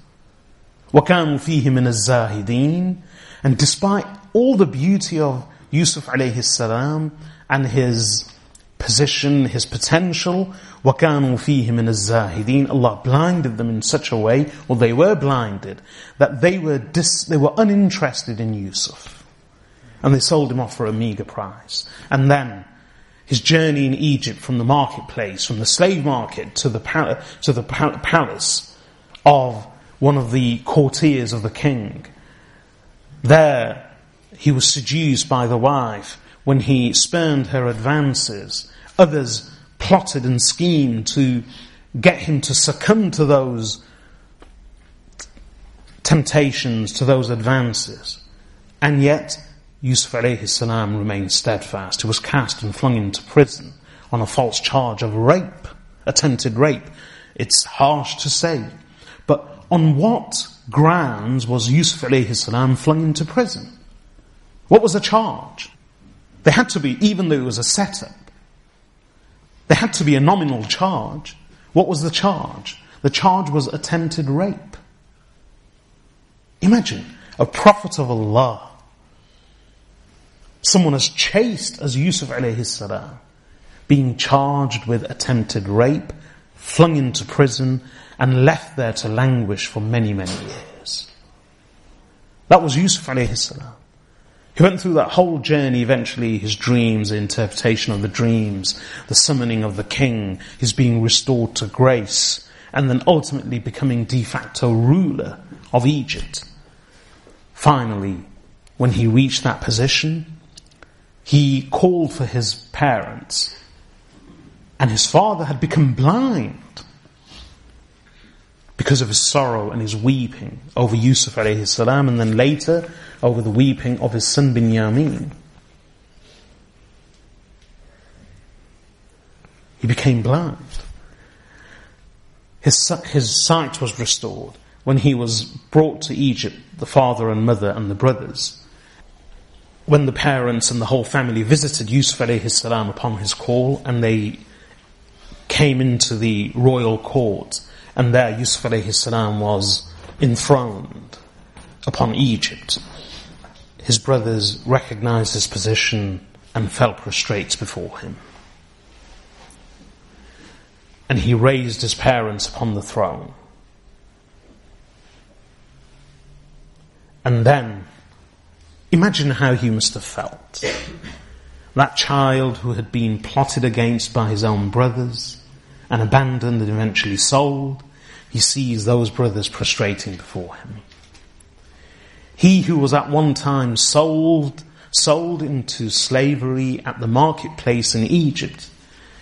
Speaker 1: وَكَانُوا فِيهِ مِنَ الزَّاهِدِينَ And despite all the beauty of Yusuf alayhi salam and his position, his potential. وَكَانُوا فِيهِ مِنَ الزَّاهِدِينَ Allah blinded them in such a way, or they were blinded, that they were, dis, they were uninterested in Yusuf. And they sold him off for a meager price. And then, his journey in Egypt from the marketplace, from the slave market to the, pal- to the pal- palace of one of the courtiers of the king. There, he was seduced by the wife when he spurned her advances. Others plotted and schemed to get him to succumb to those temptations, to those advances. And yet, Yusuf alayhi salam remained steadfast. He was cast and flung into prison on a false charge of rape, attempted rape. It's harsh to say. But on what grounds was Yusuf alayhi salam flung into prison? What was the charge? There had to be, even though it was a setup, there had to be a nominal charge. What was the charge? The charge was attempted rape. Imagine a prophet of Allah, someone as chaste as Yusuf alayhi salam, being charged with attempted rape, flung into prison, and left there to languish for many, many years. That was Yusuf alayhi salam. He went through that whole journey, eventually his dreams, the interpretation of the dreams, the summoning of the king, his being restored to grace, and then ultimately becoming de facto ruler of Egypt. Finally, when he reached that position, he called for his parents, and his father had become blind because of his sorrow and his weeping over Yusuf alayhi salam, and then later over the weeping of his son Binyamin. He became blind. His, his sight was restored when he was brought to Egypt, the father and mother and the brothers. When the parents and the whole family visited Yusuf alayhi salam upon his call and they came into the royal court and there Yusuf alayhi salam was enthroned upon Egypt his brothers recognized his position and fell prostrate before him. And he raised his parents upon the throne. And then, imagine how he must have felt. That child who had been plotted against by his own brothers and abandoned and eventually sold, he sees those brothers prostrating before him. He who was at one time sold, sold into slavery at the marketplace in Egypt,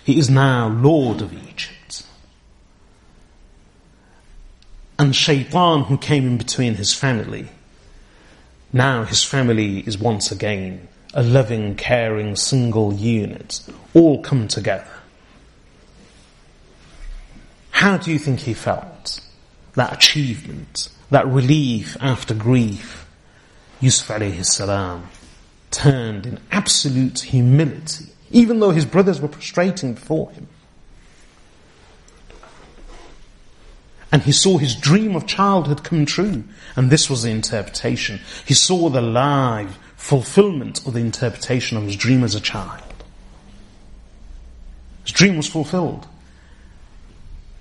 Speaker 1: he is now Lord of Egypt. And Shaitan, who came in between his family, now his family is once again a loving, caring, single unit, all come together. How do you think he felt? That achievement, that relief after grief, Yusuf alayhi salam turned in absolute humility, even though his brothers were prostrating before him. And he saw his dream of childhood come true, and this was the interpretation. He saw the live fulfillment of the interpretation of his dream as a child. His dream was fulfilled.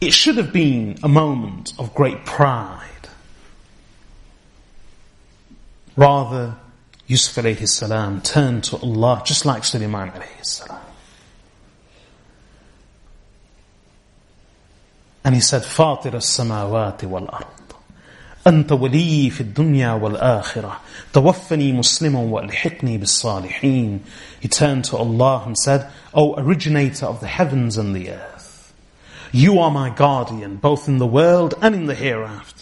Speaker 1: It should have been a moment of great pride Rather, Yusuf alayhi salam turned to Allah just like Sulaiman alayhi salam. And he said, فاطر السماوات والأرض أنت ولي في الدنيا والآخرة توفني مسلما وألحقني بالصالحين He turned to Allah and said, O originator of the heavens and the earth, you are my guardian both in the world and in the hereafter.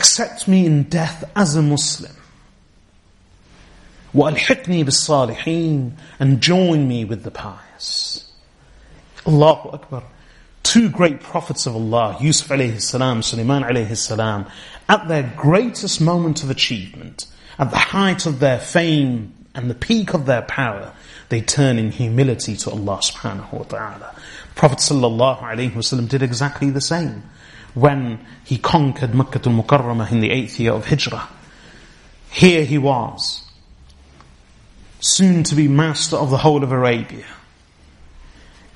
Speaker 1: accept me in death as a Muslim. وَأَلْحِقْنِي بِالصَّالِحِينَ And join me with the pious. Allahu Akbar. Two great prophets of Allah, Yusuf alayhi salam, Sulaiman alayhi salam, at their greatest moment of achievement, at the height of their fame and the peak of their power, they turn in humility to Allah subhanahu wa ta'ala. Prophet sallallahu alayhi wa did exactly the same when he conquered Makkah al-Mukarramah in the eighth year of Hijrah. Here he was, soon to be master of the whole of Arabia,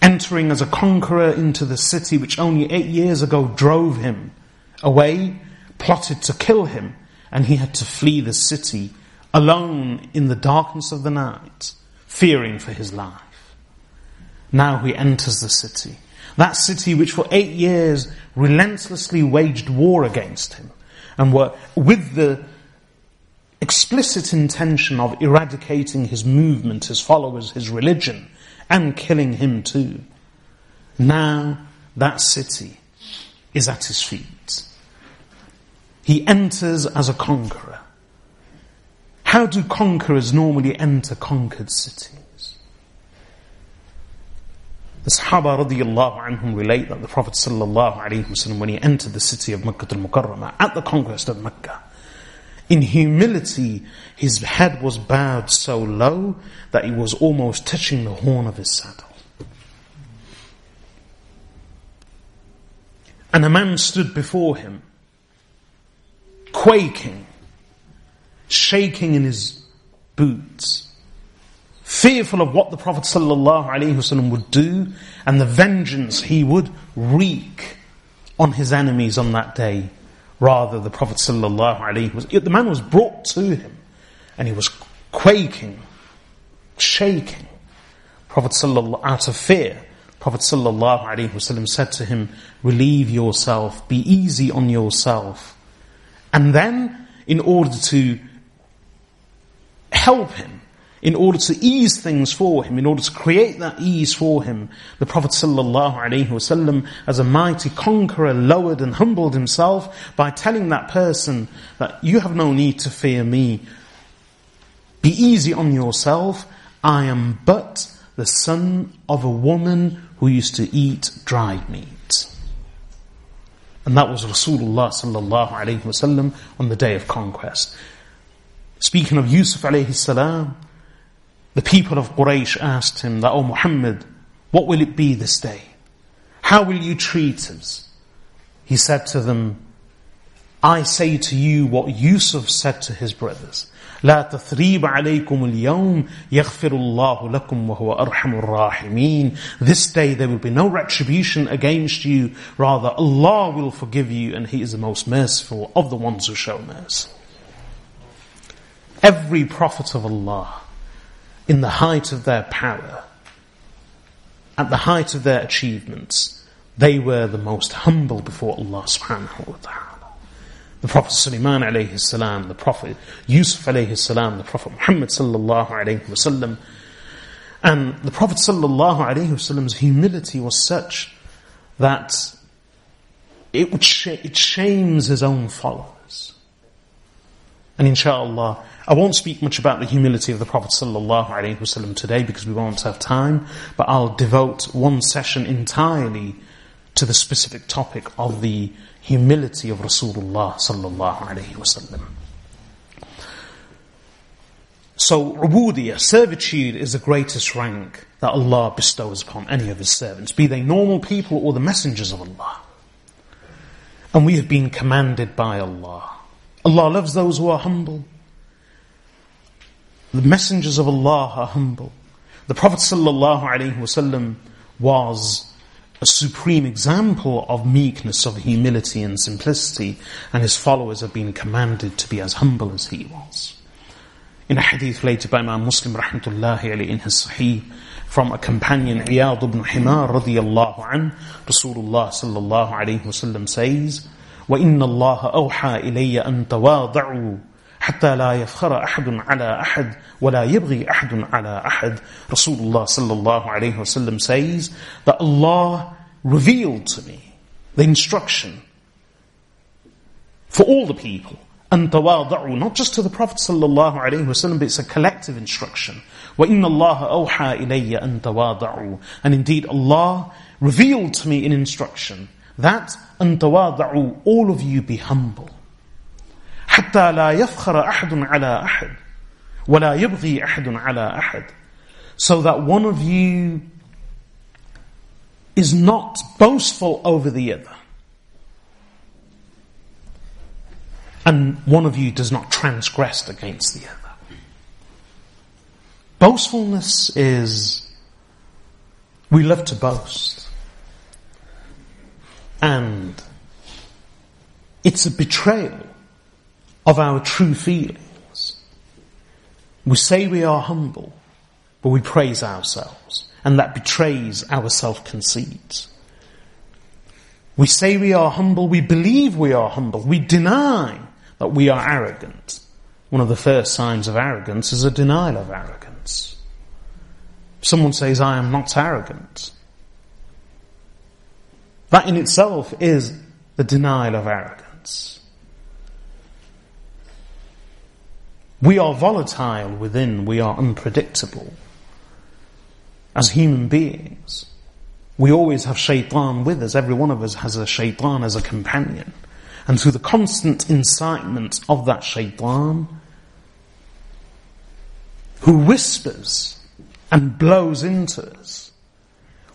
Speaker 1: entering as a conqueror into the city which only eight years ago drove him away, plotted to kill him, and he had to flee the city alone in the darkness of the night, fearing for his life. Now he enters the city that city which for eight years relentlessly waged war against him and were with the explicit intention of eradicating his movement, his followers, his religion, and killing him too. Now that city is at his feet. He enters as a conqueror. How do conquerors normally enter conquered cities? The Sahaba radiallahu anhum relate that the Prophet sallallahu alayhi wasallam, when he entered the city of Makkah al-Mukarramah, at the conquest of Makkah, in humility, his head was bowed so low that he was almost touching the horn of his saddle. And a man stood before him, quaking, shaking in his boots fearful of what the Prophet ﷺ would do and the vengeance he would wreak on his enemies on that day. Rather, the Prophet ﷺ, the man was brought to him and he was quaking, shaking. Prophet ﷺ, out of fear, Prophet ﷺ said to him, relieve yourself, be easy on yourself. And then, in order to help him, in order to ease things for him, in order to create that ease for him. The Prophet wasallam, as a mighty conqueror, lowered and humbled himself by telling that person that you have no need to fear me. Be easy on yourself. I am but the son of a woman who used to eat dried meat. And that was Rasulullah sallallahu alayhi wasallam on the day of conquest. Speaking of Yusuf alayhi salam, the people of Quraysh asked him that, O oh Muhammad, what will it be this day? How will you treat us? He said to them, I say to you what Yusuf said to his brothers. لا تثريب عليكم اليوم يغفر الله لكم وهو أرحم الراحمين This day there will be no retribution against you. Rather, Allah will forgive you and He is the most merciful of the ones who show mercy. Every prophet of Allah in the height of their power, at the height of their achievements, they were the most humble before Allah subhanahu wa ta'ala. The Prophet Sulaiman alayhi salam, the Prophet Yusuf alayhi salam, the Prophet Muhammad sallallahu alayhi wa sallam, and the Prophet sallallahu alayhi wa humility was such that it, it shames his own followers. And inshallah, I won't speak much about the humility of the Prophet ﷺ today because we won't have time, but I'll devote one session entirely to the specific topic of the humility of Rasulullah ﷺ. So, ubudiyah, servitude is the greatest rank that Allah bestows upon any of His servants, be they normal people or the messengers of Allah. And we have been commanded by Allah Allah loves those who are humble. The messengers of Allah are humble. The Prophet ﷺ was a supreme example of meekness, of humility and simplicity, and his followers have been commanded to be as humble as he was. In a hadith related by Imam Muslim rahmatullahi alayhi in his Sahih, from a companion Iyad ibn Himar radiyallahu an, Rasulullah sallallahu wasallam says, وإن الله أوحى إلي أن تواضعوا حتى لا يفخر أحد على أحد ولا يبغي أحد على أحد صَلَّى sallallahu alayhi wasallam says that Allah revealed to me the instruction for all the people أن تواضعوا not just to the Prophet sallallahu alayhi wasallam but it's a collective instruction وَإِنَّ اللَّهَ أَوْحَى إِلَيَّ أَن تَوَاضَعُوا And indeed Allah revealed to me an instruction that, أَنْتَوَاضَعُوا All of you be humble. حَتَّى لَا يَفْخَرَ أَحَدٌ عَلَى أَحَدٍ وَلَا يَبْغِي أَحَدٌ عَلَى أَحَدٍ So that one of you is not boastful over the other. And one of you does not transgress against the other. Boastfulness is, we love to boast and it's a betrayal of our true feelings. We say we are humble, but we praise ourselves, and that betrays our self-conceit. We say we are humble, we believe we are humble, we deny that we are arrogant. One of the first signs of arrogance is a denial of arrogance. Someone says, I am not arrogant. That in itself is the denial of arrogance. We are volatile within, we are unpredictable. As human beings, we always have shaitan with us. Every one of us has a shaitan as a companion. And through the constant incitement of that shaitan, who whispers and blows into us,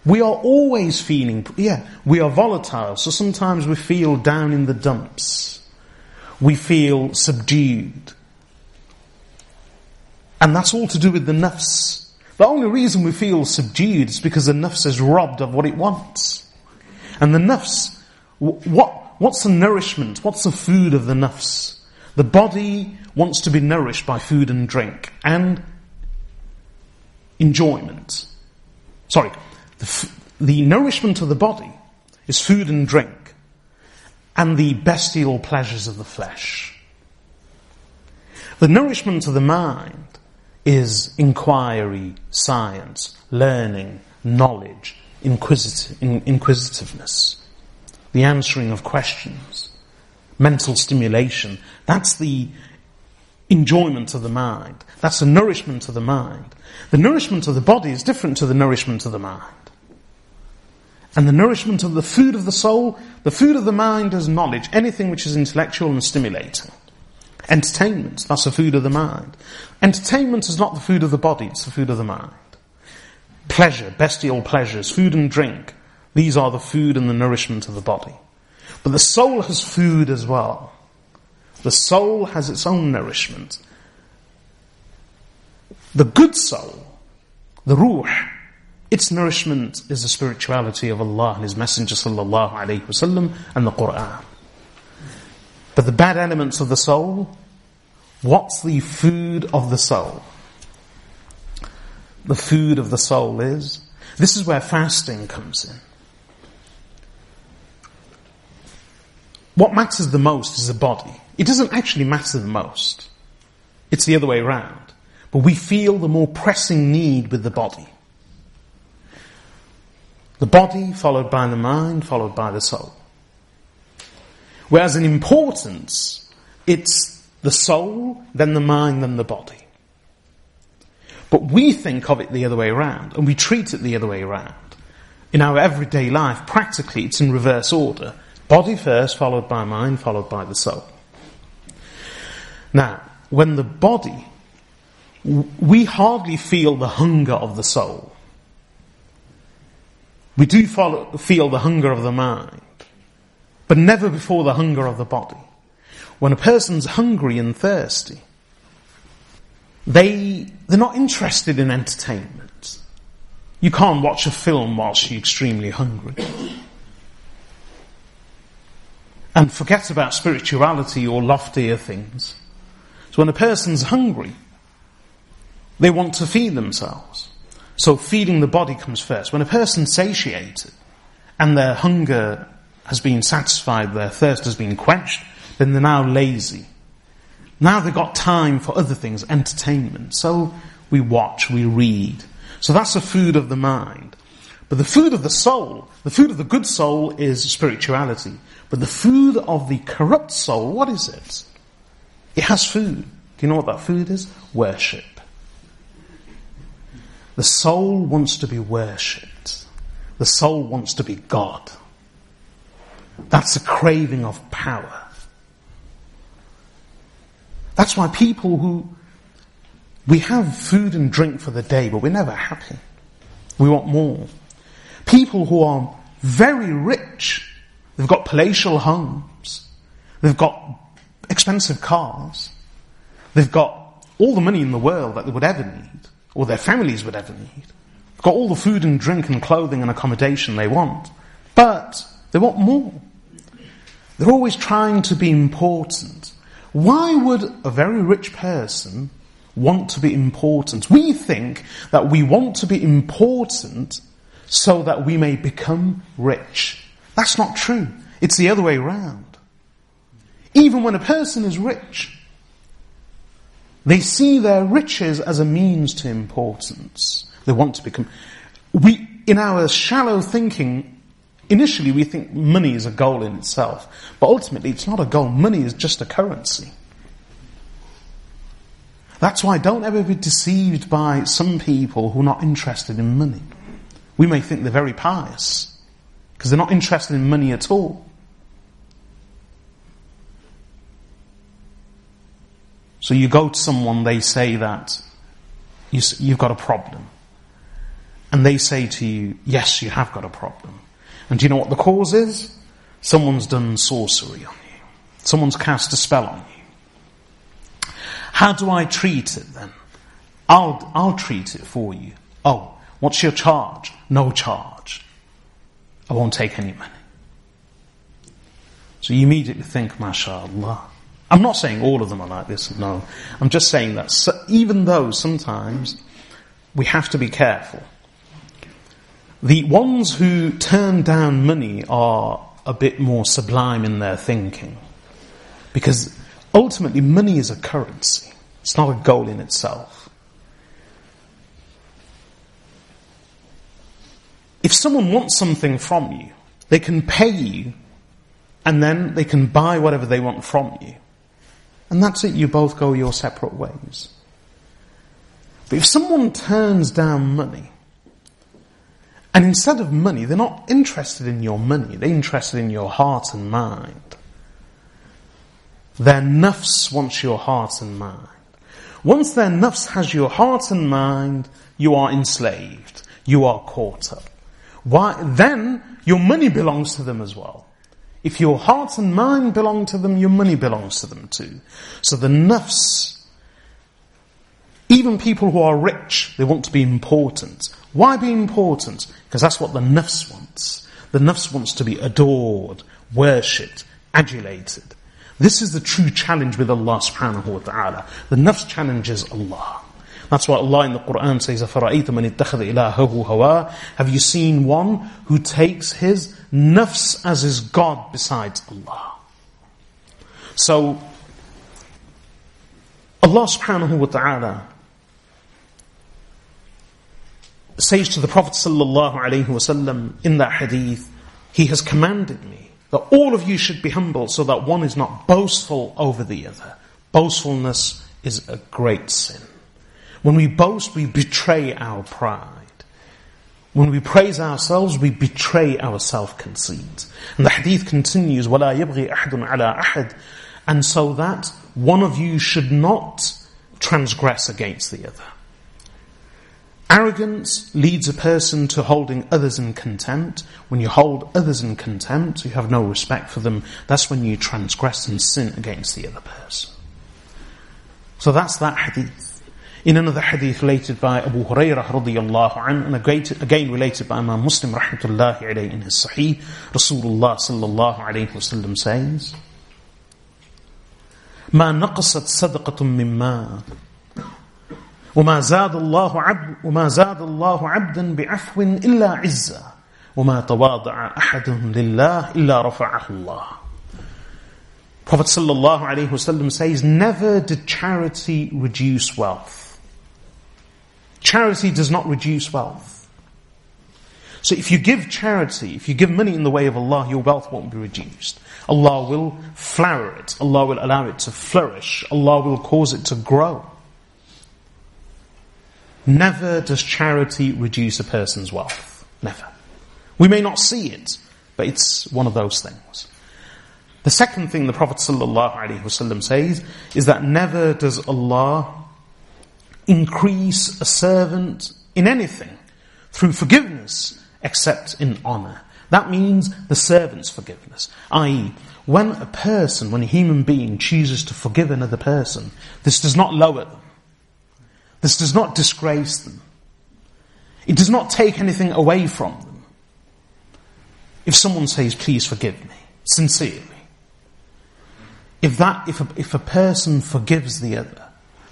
Speaker 1: we are always feeling, yeah, we are volatile, so sometimes we feel down in the dumps. We feel subdued. And that's all to do with the nafs. The only reason we feel subdued is because the nafs is robbed of what it wants. And the nafs, what, what's the nourishment? What's the food of the nafs? The body wants to be nourished by food and drink and enjoyment. Sorry, the, the nourishment of the body is food and drink and the bestial pleasures of the flesh. The nourishment of the mind is inquiry, science, learning, knowledge, inquisit- in- inquisitiveness, the answering of questions, mental stimulation. That's the enjoyment of the mind. That's the nourishment of the mind. The nourishment of the body is different to the nourishment of the mind. And the nourishment of the food of the soul, the food of the mind is knowledge, anything which is intellectual and stimulating. Entertainment, that's the food of the mind. Entertainment is not the food of the body, it's the food of the mind. Pleasure, bestial pleasures, food and drink, these are the food and the nourishment of the body. But the soul has food as well. The soul has its own nourishment. The good soul, the ruh, its nourishment is the spirituality of Allah and His Messenger sallallahu alaihi wasallam and the Quran. But the bad elements of the soul, what's the food of the soul? The food of the soul is, this is where fasting comes in. What matters the most is the body. It doesn't actually matter the most. It's the other way around. But we feel the more pressing need with the body. The body, followed by the mind, followed by the soul. Whereas in importance, it's the soul, then the mind, then the body. But we think of it the other way around, and we treat it the other way around. In our everyday life, practically, it's in reverse order. Body first, followed by mind, followed by the soul. Now, when the body, we hardly feel the hunger of the soul. We do follow, feel the hunger of the mind, but never before the hunger of the body. When a person's hungry and thirsty, they, they're not interested in entertainment. You can't watch a film whilst you're extremely hungry. And forget about spirituality or loftier things. So when a person's hungry, they want to feed themselves. So feeding the body comes first. When a person's satiated and their hunger has been satisfied, their thirst has been quenched, then they're now lazy. Now they've got time for other things, entertainment. So we watch, we read. So that's the food of the mind. But the food of the soul, the food of the good soul is spirituality. But the food of the corrupt soul, what is it? It has food. Do you know what that food is? Worship. The soul wants to be worshipped. The soul wants to be God. That's a craving of power. That's why people who, we have food and drink for the day, but we're never happy. We want more. People who are very rich, they've got palatial homes, they've got expensive cars, they've got all the money in the world that they would ever need or their families would ever need. They've got all the food and drink and clothing and accommodation they want, but they want more. They're always trying to be important. Why would a very rich person want to be important? We think that we want to be important so that we may become rich. That's not true. It's the other way around. Even when a person is rich, they see their riches as a means to importance. They want to become. We, in our shallow thinking, initially we think money is a goal in itself, but ultimately it's not a goal. Money is just a currency. That's why don't ever be deceived by some people who are not interested in money. We may think they're very pious because they're not interested in money at all. So you go to someone, they say that you, you've got a problem. And they say to you, yes, you have got a problem. And do you know what the cause is? Someone's done sorcery on you. Someone's cast a spell on you. How do I treat it then? I'll, I'll treat it for you. Oh, what's your charge? No charge. I won't take any money. So you immediately think, mashallah, I'm not saying all of them are like this, no. I'm just saying that so even though sometimes we have to be careful. The ones who turn down money are a bit more sublime in their thinking. Because ultimately, money is a currency, it's not a goal in itself. If someone wants something from you, they can pay you and then they can buy whatever they want from you. And that's it, you both go your separate ways. But if someone turns down money, and instead of money, they're not interested in your money, they're interested in your heart and mind. Their nafs wants your heart and mind. Once their nafs has your heart and mind, you are enslaved. You are caught up. Why, then your money belongs to them as well. If your heart and mind belong to them, your money belongs to them too. So the nafs, even people who are rich, they want to be important. Why be important? Because that's what the nafs wants. The nafs wants to be adored, worshipped, adulated. This is the true challenge with Allah subhanahu wa ta'ala. The nafs challenges Allah. That's what Allah in the Quran says, Have you seen one who takes his nafs as his God besides Allah? So, Allah subhanahu wa ta'ala says to the Prophet sallallahu wa wasallam in that hadith, He has commanded me that all of you should be humble so that one is not boastful over the other. Boastfulness is a great sin. When we boast, we betray our pride. When we praise ourselves, we betray our self-conceit. And the hadith continues, وَلَا يَبْغِي أَحْدٌ عَلَىٰ أَحَدٍ And so that one of you should not transgress against the other. Arrogance leads a person to holding others in contempt. When you hold others in contempt, you have no respect for them. That's when you transgress and sin against the other person. So that's that hadith. In another hadith related by Abu Hurairah radiyallahu anhu, and again related by Imam Muslim rahmatullahi alayhi in his Sahih, Rasulullah sallallahu alayhi wasallam says, ما نقصت صدقة من مال وما زاد الله عبد وما زاد الله عبدا بعفو إلا عزة وما تواضع أحد لله إلا رفعه الله Prophet صلى الله عليه وسلم says, never did charity reduce wealth. Charity does not reduce wealth. So if you give charity, if you give money in the way of Allah, your wealth won't be reduced. Allah will flower it. Allah will allow it to flourish. Allah will cause it to grow. Never does charity reduce a person's wealth. Never. We may not see it, but it's one of those things. The second thing the Prophet ﷺ says is that never does Allah increase a servant in anything through forgiveness except in honor. That means the servant's forgiveness, i.e., when a person, when a human being chooses to forgive another person, this does not lower them. This does not disgrace them. It does not take anything away from them. If someone says, please forgive me, sincerely, if that, if a, if a person forgives the other,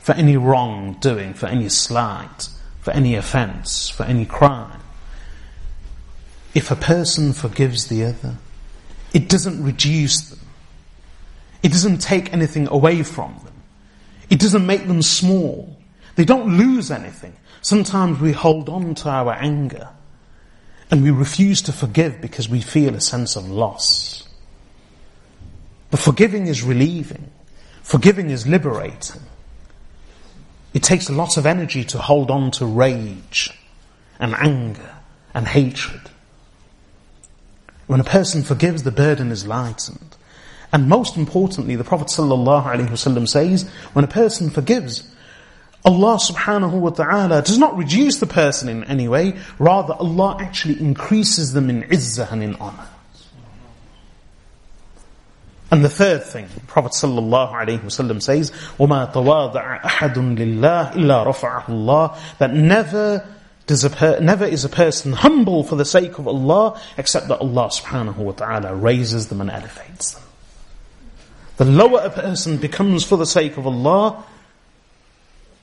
Speaker 1: for any wrongdoing, for any slight, for any offence, for any crime. If a person forgives the other, it doesn't reduce them. It doesn't take anything away from them. It doesn't make them small. They don't lose anything. Sometimes we hold on to our anger and we refuse to forgive because we feel a sense of loss. But forgiving is relieving. Forgiving is liberating. It takes a lot of energy to hold on to rage and anger and hatred. When a person forgives, the burden is lightened. And most importantly, the Prophet ﷺ says, when a person forgives, Allah subhanahu wa ta'ala does not reduce the person in any way, rather Allah actually increases them in izzah and in honor. And the third thing, Prophet sallallahu alaihi wasallam says, وَمَا تَوَاضَعَ أَحَدٌ لِلَّهِ إِلَّا رَفَعَهُ اللَّهُ That never does a per, never is a person humble for the sake of Allah except that Allah subhanahu wa ta'ala raises them and elevates them. The lower a person becomes for the sake of Allah,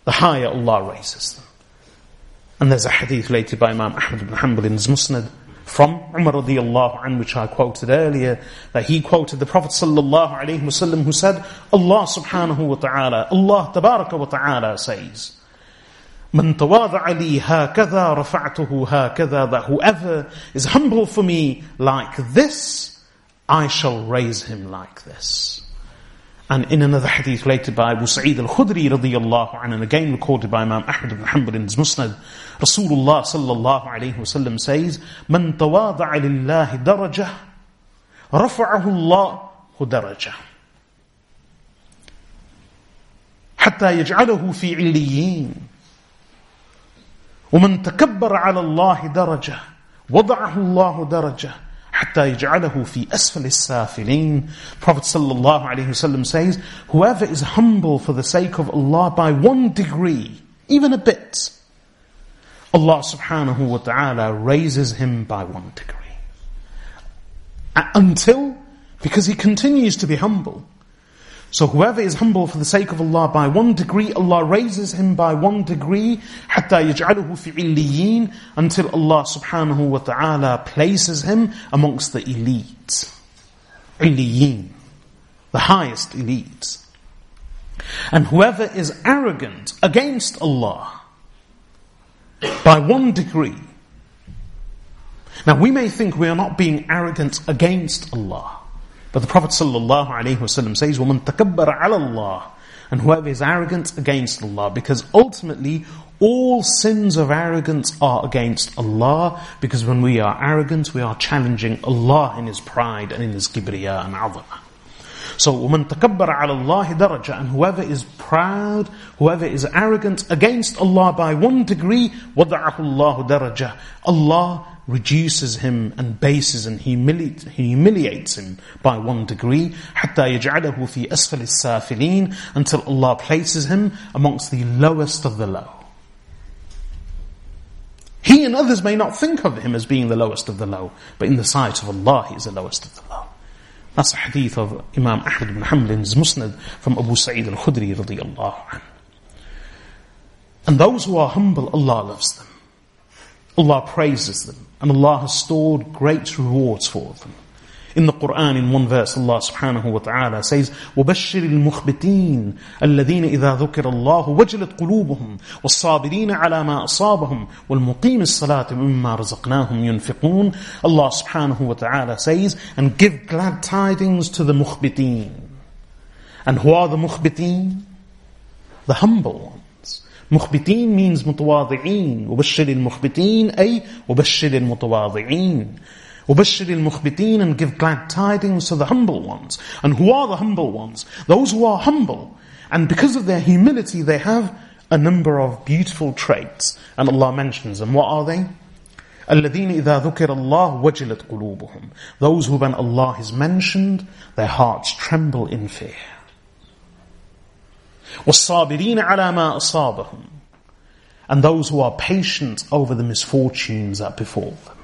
Speaker 1: the higher Allah raises them. And there's a hadith related by Imam Ahmad ibn Hanbal in his Musnad from Umar radiallahu anhu, which I quoted earlier, that he quoted the Prophet sallallahu alayhi wasallam who said, Allah subhanahu wa ta'ala, Allah tabaraka wa ta'ala says, من تواضع لي هكذا رفعته هكذا that whoever is humble for me like this, I shall raise him like this. And in another hadith related by Abu Sa'id al-Khudri radiyallahu anhu, and again recorded by Imam Ahmad ibn Hanbal in his Musnad, Rasulullah sallallahu alayhi wa sallam says, من تواضع لله درجة رفعه الله درجة حتى يجعله في عليين ومن تكبر على الله درجة وضعه الله درجة حتى يجعله في أسفل السافلين. Prophet الله عليه وسلم says, whoever is humble for the sake of Allah by one degree, even a bit, Allah subhanahu wa ta'ala raises him by one degree. Until, because he continues to be humble, so whoever is humble for the sake of Allah by one degree, Allah raises him by one degree, حَتَّى يَجْعَلُهُ فِي Until Allah subhanahu wa ta'ala places him amongst the elite. إِلِّيِّين The highest elite. And whoever is arrogant against Allah by one degree. Now we may think we are not being arrogant against Allah. But the Prophet ﷺ says, "Woman, تَكَبَّرَ Allah, And whoever is arrogant against Allah, because ultimately all sins of arrogance are against Allah, because when we are arrogant, we are challenging Allah in His pride and in His kibriya and azamah. So, woman, تَكَبَّرَ Allah اللَّهِ And whoever is proud, whoever is arrogant against Allah by one degree, وَضَعَهُ Allah daraja. Allah reduces him and bases and humili- humiliates him by one degree حتى يجعله في أسفل السافلين until Allah places him amongst the lowest of the low. He and others may not think of him as being the lowest of the low, but in the sight of Allah, he is the lowest of the low. That's a hadith of Imam Ahmad ibn Hanbal's Musnad from Abu Sa'id al-Khudri radiyallahu And those who are humble, Allah loves them. Allah praises them. And Allah has stored great rewards for them. In the Quran, in one verse, Allah subhanahu wa ta'ala says, وَبَشِّرِ الْمُخْبِتِينَ الَّذِينَ إِذَا ذُكِرَ اللَّهُ وَجِلَتْ قُلُوبُهُم وَالصَّابِرِينَ عَلَى مَا أَصَابَهُمْ وَالْمُقِيمِ الصَّلَاةِ مِمَّا رَزَقْنَاهُمْ يُنْفِقُونَ Allah subhanahu wa ta'ala says, and give glad tidings to the mukhbiteen. And who are the mukhbiteen? The humble Mukhbitin means متواضعين وبشر المخبتين أي وبشر المتواضعين وبشر المخبتين and give glad tidings to the humble ones. And who are the humble ones? Those who are humble. And because of their humility, they have a number of beautiful traits. And Allah mentions them. What are they? الذين إذا ذكر الله وجلت قلوبهم. Those who when Allah is mentioned, their hearts tremble in fear. وَالصَّابِرِينَ عَلَى مَا أَصَابَهُمْ And those who are patient over the misfortunes that befall them.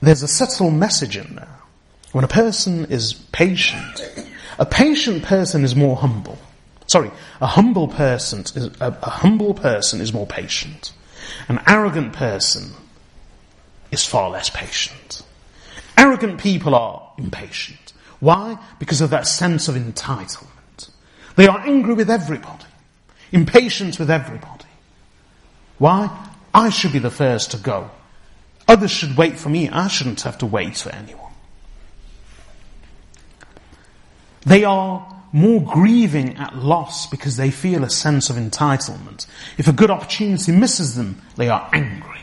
Speaker 1: There's a subtle message in there. When a person is patient, a patient person is more humble. Sorry, a humble person is, a, a humble person is more patient. An arrogant person is far less patient. Arrogant people are impatient. Why? Because of that sense of entitlement. They are angry with everybody, impatient with everybody. Why? I should be the first to go. Others should wait for me. I shouldn't have to wait for anyone. They are more grieving at loss because they feel a sense of entitlement. If a good opportunity misses them, they are angry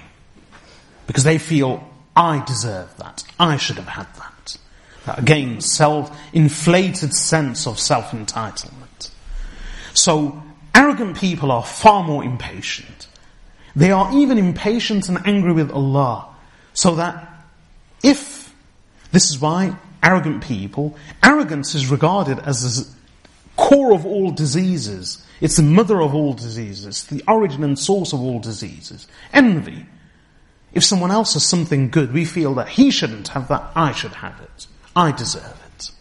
Speaker 1: because they feel, I deserve that. I should have had that. Again, self, inflated sense of self-entitlement. So, arrogant people are far more impatient. They are even impatient and angry with Allah. So that if, this is why arrogant people, arrogance is regarded as the core of all diseases. It's the mother of all diseases, the origin and source of all diseases. Envy. If someone else has something good, we feel that he shouldn't have that, I should have it. I deserve it.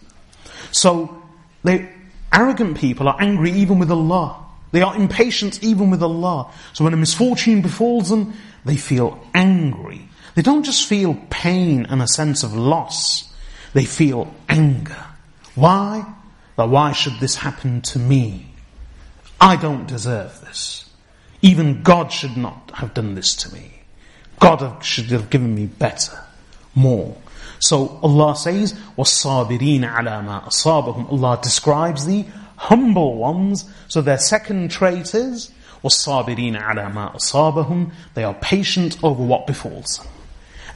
Speaker 1: So, they, arrogant people are angry even with Allah. They are impatient even with Allah. So when a misfortune befalls them, they feel angry. They don't just feel pain and a sense of loss. They feel anger. Why? That why should this happen to me? I don't deserve this. Even God should not have done this to me. God should have given me better, more. So Allah says, وَالصَّابِرِينَ عَلَى مَا أَصَابَهُمْ Allah describes the humble ones. So their second trait is, وَالصَّابِرِينَ عَلَى مَا أَصَابَهُمْ They are patient over what befalls.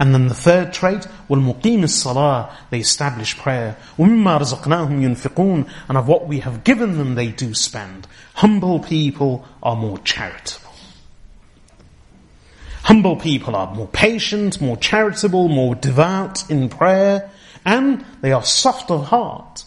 Speaker 1: And then the third trait, وَالْمُقِيمِ الصَّلَاةِ They establish prayer. وَمِمَّا رَزَقْنَاهُمْ يُنْفِقُونَ And of what we have given them they do spend. Humble people are more charitable. Humble people are more patient, more charitable, more devout in prayer, and they are soft of heart.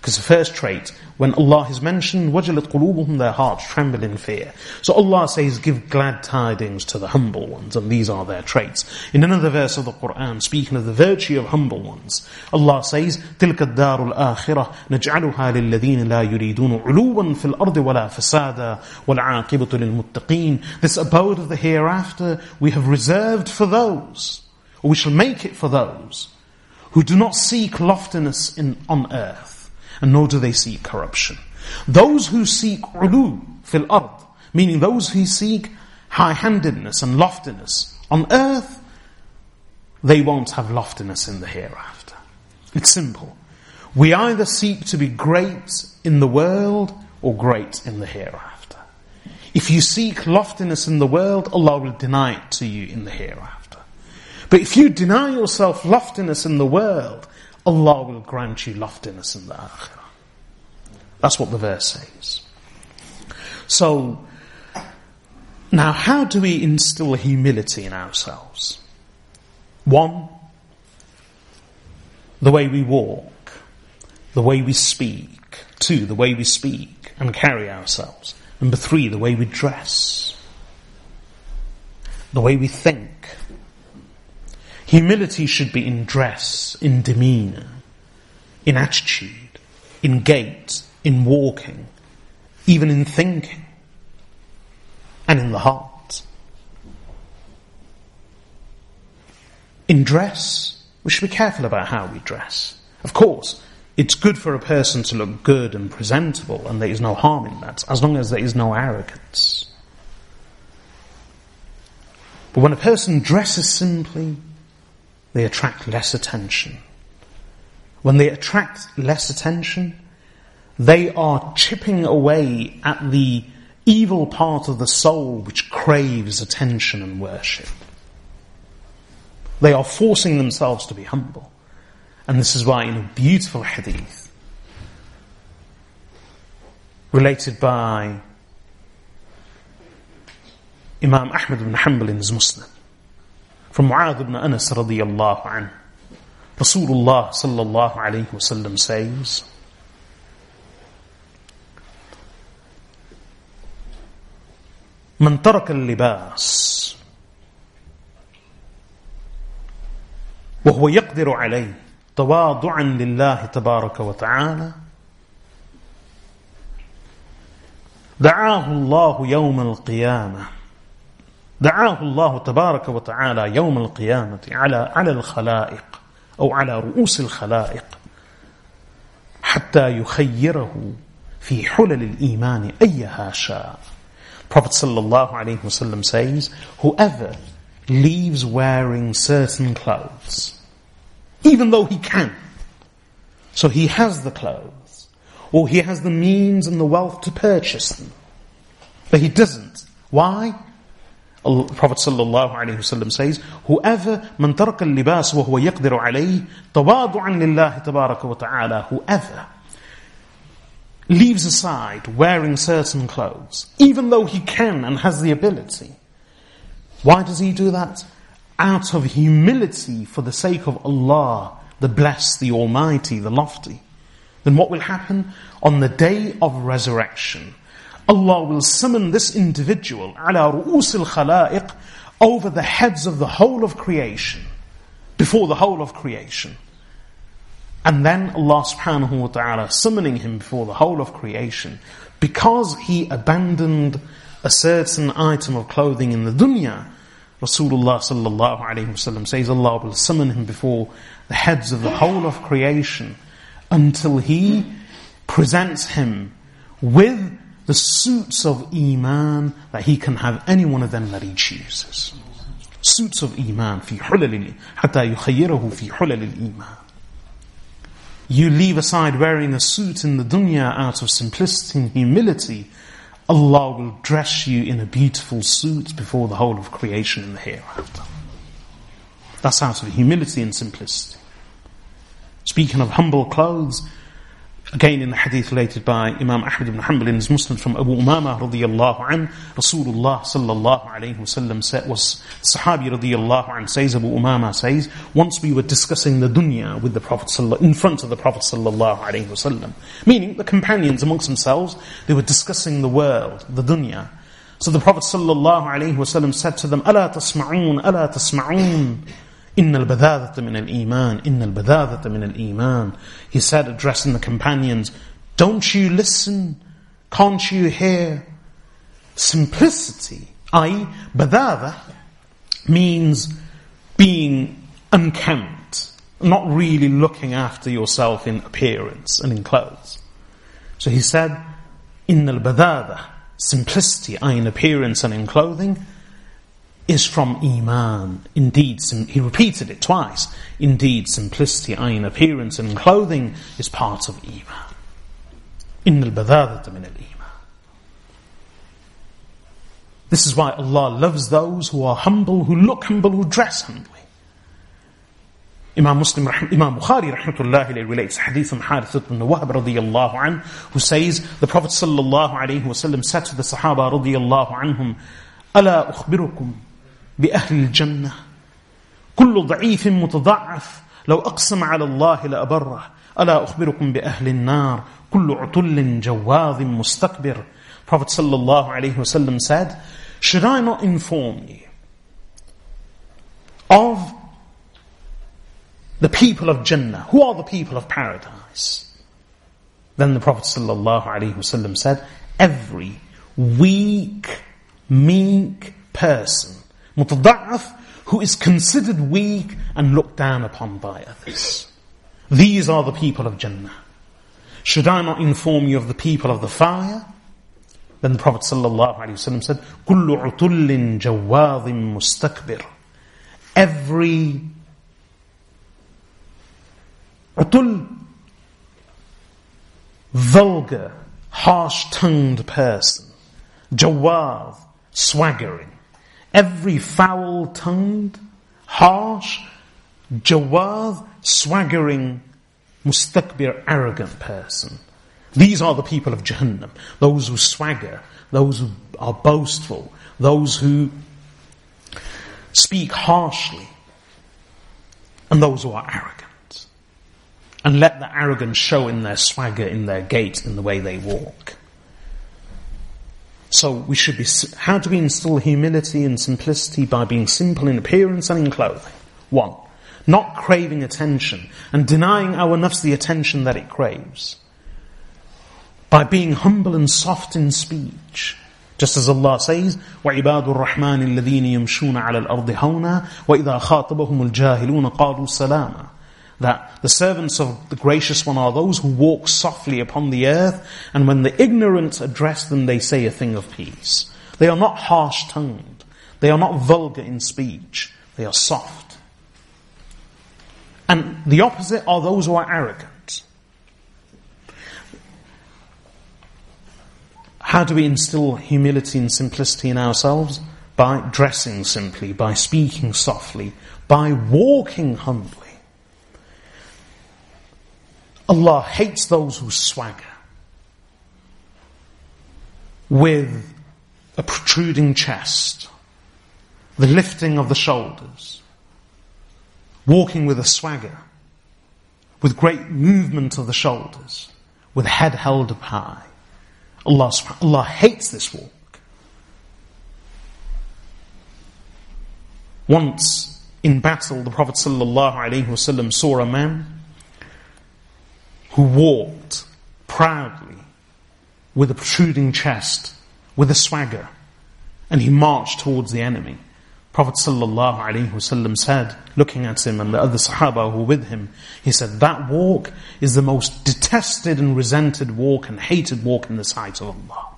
Speaker 1: Because the first trait, when Allah has mentioned, وَجَلَتْ قُلُوبُهُمْ Their hearts tremble in fear. So Allah says, give glad tidings to the humble ones, and these are their traits. In another verse of the Qur'an, speaking of the virtue of humble ones, Allah says, تِلْكَ الدَّارُ الْآخِرَةِ نَجْعَلُهَا لِلَّذِينَ لَا يُرِيدُونَ عُلُوًّا فِي الْأَرْضِ وَلَا فَسَادًا وَالْعَاقِبَةُ لِلْمُتَّقِينَ This abode of the hereafter we have reserved for those, or we shall make it for those, who do not seek loftiness in, on earth and nor do they seek corruption. Those who seek ulu fil ard, meaning those who seek high-handedness and loftiness on earth, they won't have loftiness in the hereafter. It's simple. We either seek to be great in the world or great in the hereafter. If you seek loftiness in the world, Allah will deny it to you in the hereafter. But if you deny yourself loftiness in the world Allah will grant you loftiness in the akhirah. That's what the verse says. So, now how do we instill humility in ourselves? One, the way we walk, the way we speak, two, the way we speak and carry ourselves, number three, the way we dress, the way we think, Humility should be in dress, in demeanor, in attitude, in gait, in walking, even in thinking, and in the heart. In dress, we should be careful about how we dress. Of course, it's good for a person to look good and presentable, and there is no harm in that, as long as there is no arrogance. But when a person dresses simply, they attract less attention. When they attract less attention, they are chipping away at the evil part of the soul which craves attention and worship. They are forcing themselves to be humble. And this is why in a beautiful hadith, related by Imam Ahmad ibn Hanbal in his Musnad, from Mu'adh ibn Anas radiyallahu anhu. Rasulullah sallallahu alayhi wa sallam says, من ترك اللباس وهو يقدر عليه تواضعا لله تبارك وتعالى دعاه الله يوم القيامه دعاه الله تبارك وتعالى يوم القيامة على على الخلائق أو على رؤوس الخلائق حتى يخيره في حلل الإيمان أيها شاء. Prophet sallallahu alaihi wasallam says, whoever leaves wearing certain clothes, even though he can, so he has the clothes, or he has the means and the wealth to purchase them, but he doesn't. Why? The Prophet ﷺ says, Whoever man, ترك اللباس وهو يقدر عليه تواضعا لله تبارك وتعالى Whoever leaves aside wearing certain clothes, even though he can and has the ability, why does he do that? Out of humility for the sake of Allah, the Blessed, the Almighty, the Lofty. Then what will happen? On the day of resurrection, Allah will summon this individual, ala ru'us al-khalaiq, over the heads of the whole of creation, before the whole of creation. And then Allah subhanahu wa ta'ala summoning him before the whole of creation, because he abandoned a certain item of clothing in the dunya, Rasulullah sallallahu alayhi wasallam says Allah will summon him before the heads of the whole of creation until he presents him with the suits of Iman that he can have any one of them that he chooses. Suits of Iman, fi حلل حتى يخيره في You leave aside wearing a suit in the dunya out of simplicity and humility. Allah will dress you in a beautiful suit before the whole of creation in the hereafter. That's out of humility and simplicity. Speaking of humble clothes, Again, in the hadith related by Imam Ahmad ibn Hanbal in his Musnad from Abu Umama radiyallahu an, Rasulullah sallallahu alayhi wasallam said, was Sahabi radiyallahu an says, Abu Umama says, once we were discussing the dunya with the Prophet in front of the Prophet sallallahu alayhi wasallam, meaning the companions amongst themselves, they were discussing the world, the dunya. So the Prophet sallallahu alayhi wasallam said to them, "Ala tasmaun, ala tasmaun." إن البذاذة من الإيمان إن البذاذة من الإيمان He said addressing the companions Don't you listen? Can't you hear? Simplicity i.e. badava means being unkempt, not really looking after yourself in appearance and in clothes. So he said, in al badava, simplicity, i.e. in appearance and in clothing, is from Iman. Indeed, sim- he repeated it twice. Indeed, simplicity, in appearance and clothing, is part of Iman. In al badadat min al Iman. This is why Allah loves those who are humble, who look humble, who dress humbly. Imam Muslim, Imam Bukhari rahmatullahi relates hadith from Harith ibn Wahb radiyallahu an, who says, the Prophet sallallahu alayhi wa sallam said to the Sahaba radiyallahu anhum, أَلَا أُخْبِرُكُمْ بأهل الجنة كل ضعيف متضعف لو أقسم على الله لأبره ألا أخبركم بأهل النار كل عطل جواظ مستكبر Prophet صلى الله عليه وسلم said, Should I not inform you of the people of Jannah? Who are the people of paradise? Then the Prophet صلى الله عليه وسلم said, Every weak, meek person mutada'af, who is considered weak and looked down upon by others. These are the people of Jannah. Should I not inform you of the people of the fire? Then the Prophet ﷺ said, كُلُّ عُتُلٍ جَوَّاظٍ مُسْتَكْبِرٍ Every utul, vulgar, harsh-tongued person, jawad, swaggering, every foul tongued, harsh, jawad, swaggering, mustakbir, arrogant person. These are the people of Jahannam. Those who swagger, those who are boastful, those who speak harshly, and those who are arrogant. And let the arrogance show in their swagger, in their gait, in the way they walk. So we should be, how do we instill humility and simplicity by being simple in appearance and in clothing? One, not craving attention and denying our nafs the attention that it craves. By being humble and soft in speech. Just as Allah says, وَعِبَادُ الرَّحْمَنِ الَّذِينَ يَمْشُونَ عَلَى الْأَرْضِ هَوْنًا وَإِذَا خَاطَبَهُمُ الْجَاهِلُونَ قَالُوا سَلَامًا that the servants of the gracious one are those who walk softly upon the earth, and when the ignorant address them, they say a thing of peace. They are not harsh tongued. They are not vulgar in speech. They are soft. And the opposite are those who are arrogant. How do we instill humility and simplicity in ourselves? By dressing simply, by speaking softly, by walking humble Allah hates those who swagger with a protruding chest, the lifting of the shoulders, walking with a swagger, with great movement of the shoulders, with head held up high. Allah, Allah hates this walk. Once in battle, the Prophet ﷺ saw a man who walked proudly with a protruding chest, with a swagger, and he marched towards the enemy. Prophet ﷺ said, looking at him and the other Sahaba who were with him, he said, that walk is the most detested and resented walk and hated walk in the sight of Allah,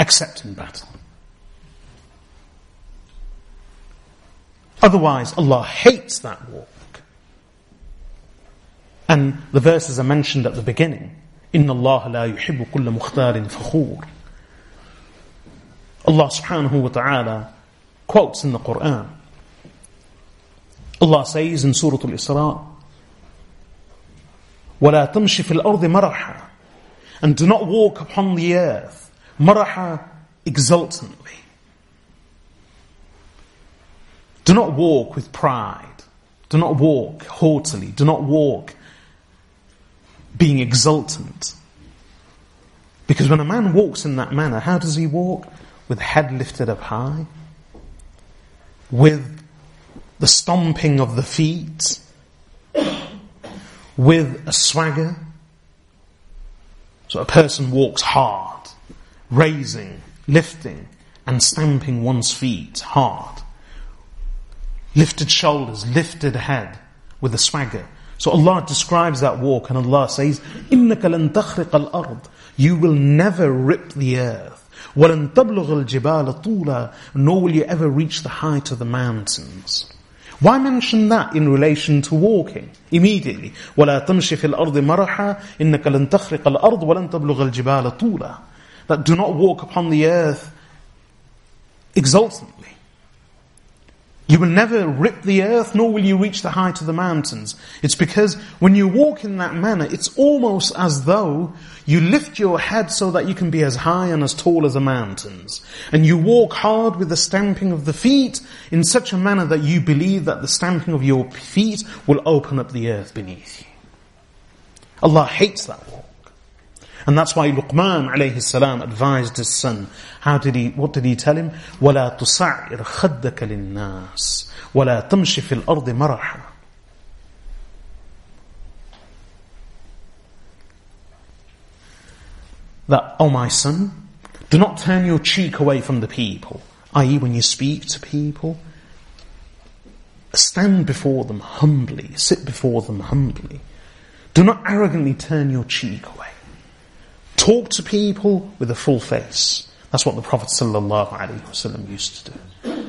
Speaker 1: except in battle. Otherwise, Allah hates that walk. And the verses are mentioned at the beginning. Inna Allah la yuhibu كُلَّ مُخْتَالٍ fakhur. Allah subhanahu wa ta'ala quotes in the Quran. Allah says in Surah Al-Isra, وَلَا تَمْشِ فِي الْأَرْضِ مَرَحًا And do not walk upon the earth, مرحا exultantly. Do not walk with pride. Do not walk haughtily. Do not walk being exultant. Because when a man walks in that manner, how does he walk? With head lifted up high, with the stomping of the feet, with a swagger. So a person walks hard, raising, lifting, and stamping one's feet hard. Lifted shoulders, lifted head, with a swagger. So Allah describes that walk and Allah says, إِنَّكَ لَن تَخْرِقَ الْأَرْض You will never rip the earth. وَلَن تَبْلُغَ الْجِبَالَ طُولًا Nor will you ever reach the height of the mountains. Why mention that in relation to walking? Immediately. وَلَا تَمْشِ فِي الْأَرْضِ مَرَحًا إِنَّكَ لَن تَخْرِقَ الْأَرْضِ وَلَن تَبْلُغَ الْجِبَالَ طُولًا That do not walk upon the earth exultantly. You will never rip the earth, nor will you reach the height of the mountains. It's because when you walk in that manner, it's almost as though you lift your head so that you can be as high and as tall as the mountains. And you walk hard with the stamping of the feet in such a manner that you believe that the stamping of your feet will open up the earth beneath you. Allah hates that walk. And that's why Luqman alayhi salam advised his son. How did he, what did he tell him? وَلَا تصعِر خَدَّكَ لِلنَّاسِ وَلَا تَمْشِ فِي الْأَرْضِ مَرَحًا That, oh my son, do not turn your cheek away from the people, i.e., when you speak to people. Stand before them humbly, sit before them humbly. Do not arrogantly turn your cheek away talk to people with a full face. That's what the Prophet ﷺ used to do.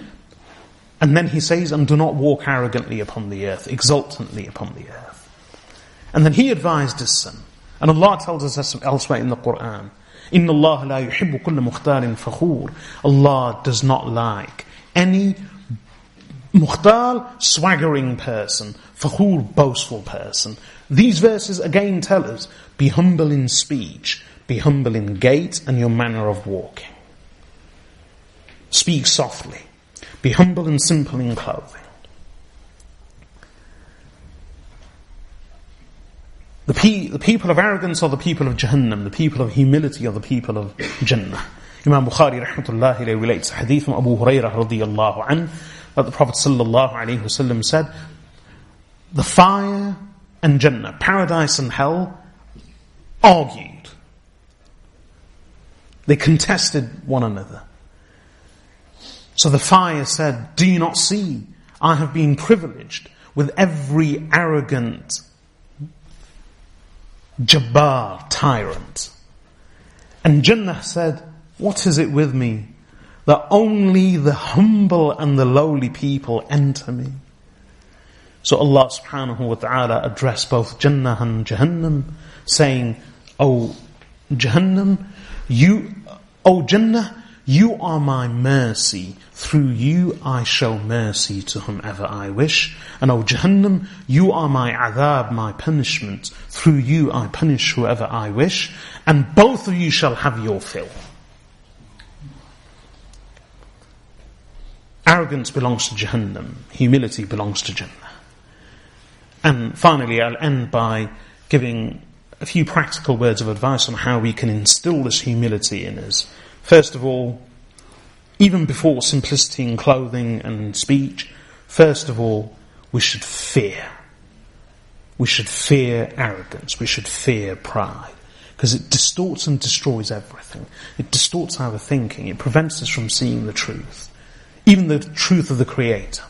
Speaker 1: And then he says, and do not walk arrogantly upon the earth, exultantly upon the earth. And then he advised his son. And Allah tells us elsewhere in the Quran, إِنَّ اللَّهَ لَا يُحِبُّ كُلَّ مُخْتَالٍ فَخُورٍ Allah does not like any mukhtal, swaggering person, fakhur, boastful person. These verses again tell us, be humble in speech, be humble in gait and your manner of walking. Speak softly. Be humble and simple in clothing. The, pe- the people of arrogance are the people of Jahannam. The people of humility are the people of Jannah. Imam Bukhari rahmatullahi relates a hadith from Abu Hurairah radiyallahu an that the Prophet sallallahu alayhi wasallam said, the fire and Jannah, paradise and hell, argue they contested one another. So the fire said, Do you not see? I have been privileged with every arrogant Jabbar tyrant. And Jannah said, What is it with me that only the humble and the lowly people enter me? So Allah subhanahu wa ta'ala addressed both Jannah and Jahannam, saying, O Jahannam, you O oh, Jannah, you are my mercy. Through you I show mercy to whomever I wish. And O oh, Jahannam, you are my adhab, my punishment. Through you I punish whoever I wish. And both of you shall have your fill. Arrogance belongs to Jahannam. Humility belongs to Jannah. And finally, I'll end by giving a few practical words of advice on how we can instill this humility in us. First of all, even before simplicity in clothing and speech, first of all, we should fear. We should fear arrogance. We should fear pride. Because it distorts and destroys everything. It distorts our thinking. It prevents us from seeing the truth. Even the truth of the Creator.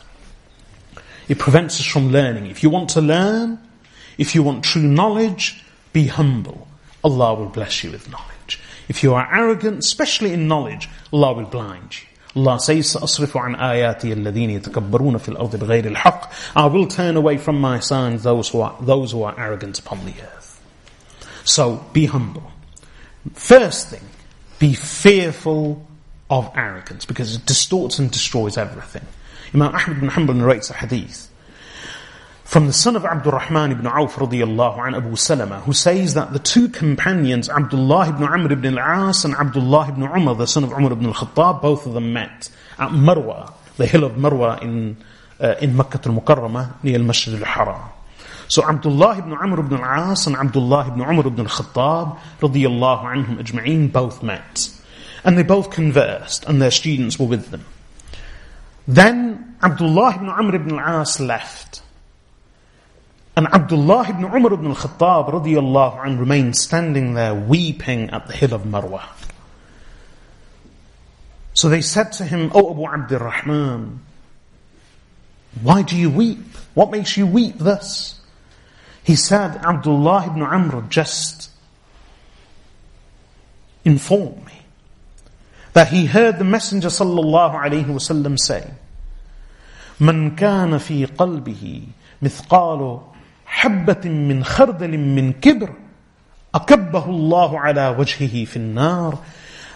Speaker 1: It prevents us from learning. If you want to learn, if you want true knowledge, be humble. Allah will bless you with knowledge. If you are arrogant, especially in knowledge, Allah will blind you. Allah says, سَأَصْرِفُ عَنْ آيَاتِي الَّذِينَ يَتَكَبَّرُونَ فِي الْأَرْضِ بِغَيْرِ الْحَقِّ I will turn away from my signs those who are, those who are arrogant upon the earth. So, be humble. First thing, be fearful of arrogance because it distorts and destroys everything. Imam Ahmad bin Hanbal narrates a hadith from the son of Abdullah ibn Auf radiallahu an Abu Salama, who says that the two companions, Abdullah ibn Amr ibn al-As and Abdullah ibn Umar, the son of Umar ibn al-Khattab, both of them met at Marwa, the hill of Marwa in, uh, in Makkah al-Mukarramah, near al-Masjid al-Haram. So Abdullah ibn Amr ibn al-As and Abdullah ibn Umar ibn al-Khattab, radiallahu anhum ajma'een, both met. And they both conversed, and their students were with them. Then Abdullah ibn Amr ibn al-As left. And Abdullah ibn Umar ibn al-Khattab radiyallahu anhu remained standing there weeping at the hill of Marwa. So they said to him, O oh, Abu Abdurrahman, why do you weep? What makes you weep thus? He said, Abdullah ibn Amr just informed me that he heard the Messenger sallallahu alayhi wasallam say, من كان في قلبه مثقال حبة من خردل من كبر أكبه الله على وجهه في النار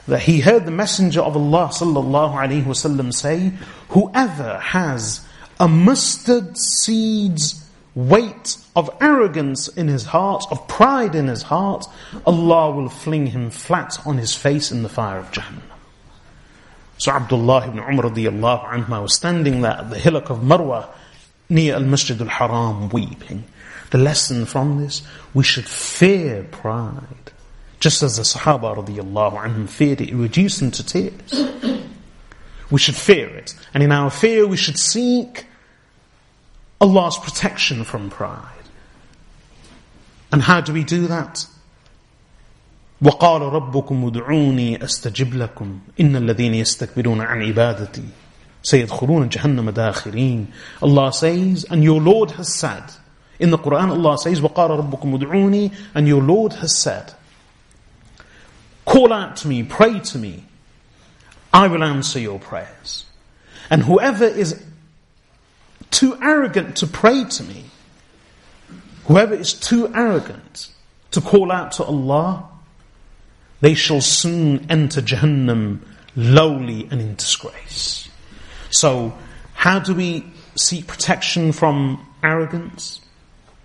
Speaker 1: that he heard the messenger of Allah sallallahu alaihi wasallam say whoever has a mustard seed's weight of arrogance in his heart, of pride in his heart, Allah will fling him flat on his face in the fire of Jahannam. So Abdullah ibn Umar radiallahu anhu was standing there at the hillock of Marwa near Al Masjid al Haram weeping. The lesson from this, we should fear pride. Just as the Sahaba radiallahu anhum feared it, it reduced them to tears. We should fear it. And in our fear, we should seek Allah's protection from pride. And how do we do that? وقال ربكم ادعوني استجب لكم ان الذين يستكبرون عن عبادتي سيدخلون جهنم داخرين Allah says and your Lord has said in the Quran, Allah says, وَقَالَ رَبُّكُمْ ud'uni, And your Lord has said, Call out to me, pray to me, I will answer your prayers. And whoever is too arrogant to pray to me, whoever is too arrogant to call out to Allah, they shall soon enter Jahannam lowly and in disgrace. So, how do we seek protection from arrogance?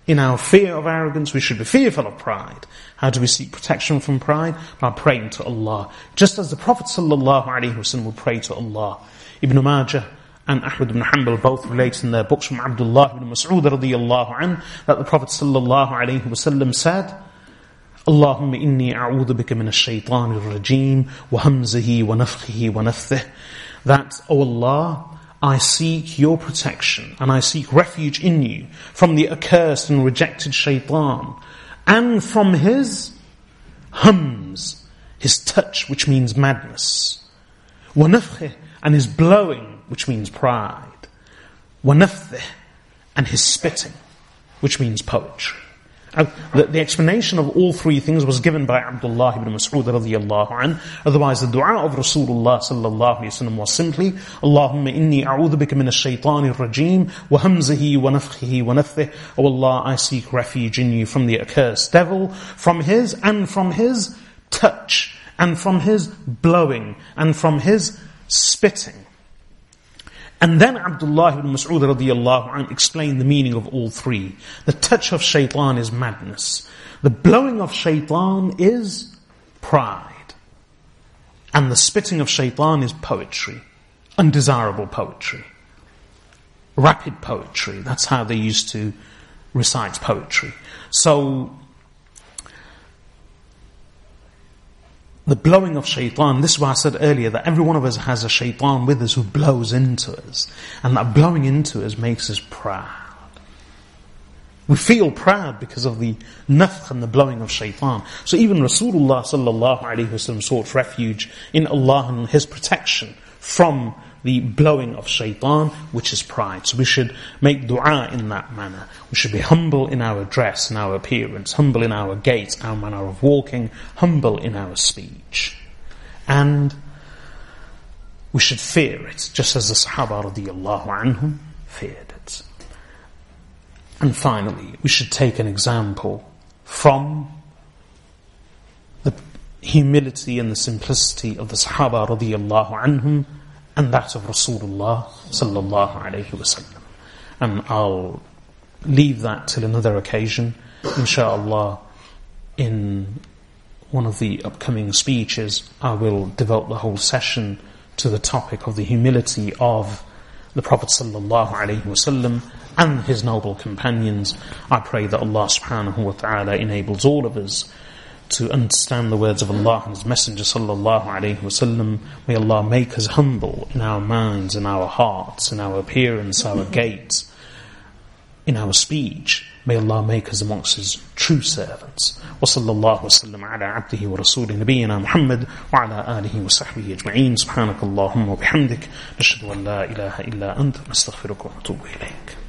Speaker 1: In our fear of arrogance, we should be fearful of pride. How do we seek protection from pride? By praying to Allah. Just as the Prophet ﷺ would pray to Allah. Ibn Majah and Ahmad ibn Hanbal both relate in their books from Abdullah ibn Mas'ud radiallahu an, that the Prophet ﷺ said, اللهم إني أعوذ بك من الشيطان الرجيم وهمزه ونفخه ونفثه That, O oh Allah, I seek your protection and I seek refuge in you from the accursed and rejected shaitan and from his hums, his touch, which means madness. wanafheh, and his blowing, which means pride. wanafheh, and his spitting, which means poetry. Uh, the, the, explanation of all three things was given by Abdullah ibn Mas'ud radiyallahu an. Otherwise, the dua of Rasulullah sallallahu alayhi wasallam was simply, Allahumma inni a'udhu bika min ash-shaytanir rajim, wa hamzahi wa nafkhihi wa nafthih. O oh Allah, I seek refuge in you from the accursed devil, from his and from his touch, and from his blowing, and from his spitting. And then Abdullah ibn Mas'ud radiallahu anh explained the meaning of all three. The touch of shaitan is madness. The blowing of shaitan is pride. And the spitting of shaitan is poetry. Undesirable poetry. Rapid poetry. That's how they used to recite poetry. So the blowing of shaitan, this is why I said earlier that every one of us has a shaitan with us who blows into us. And that blowing into us makes us proud. We feel proud because of the nafkh and the blowing of shaitan. So even Rasulullah sallallahu sought refuge in Allah and His protection from the blowing of shaitan, which is pride. So we should make dua in that manner. We should be humble in our dress and our appearance, humble in our gait, our manner of walking, humble in our speech. And we should fear it, just as the Sahaba radiallahu anhum feared it. And finally, we should take an example from the humility and the simplicity of the Sahaba radiallahu anhum and that of Rasulullah sallallahu alayhi wasallam. And um, I'll leave that till another occasion, inshallah, in one of the upcoming speeches, I will devote the whole session to the topic of the humility of the Prophet sallallahu alaihi wasallam and his noble companions. I pray that Allah subhanahu wa ta'ala enables all of us to understand the words of Allah and His Messenger sallallahu alaihi wasallam. May Allah make us humble in our minds, in our hearts, in our appearance, our gait, in our speech. May Allah make us amongst His true servants. وصلى الله وسلم على عبده ورسوله نبينا محمد وعلى آله وصحبه أجمعين سبحانك اللهم وبحمدك نشهد أن لا إله إلا أنت نستغفرك ونتوب إليك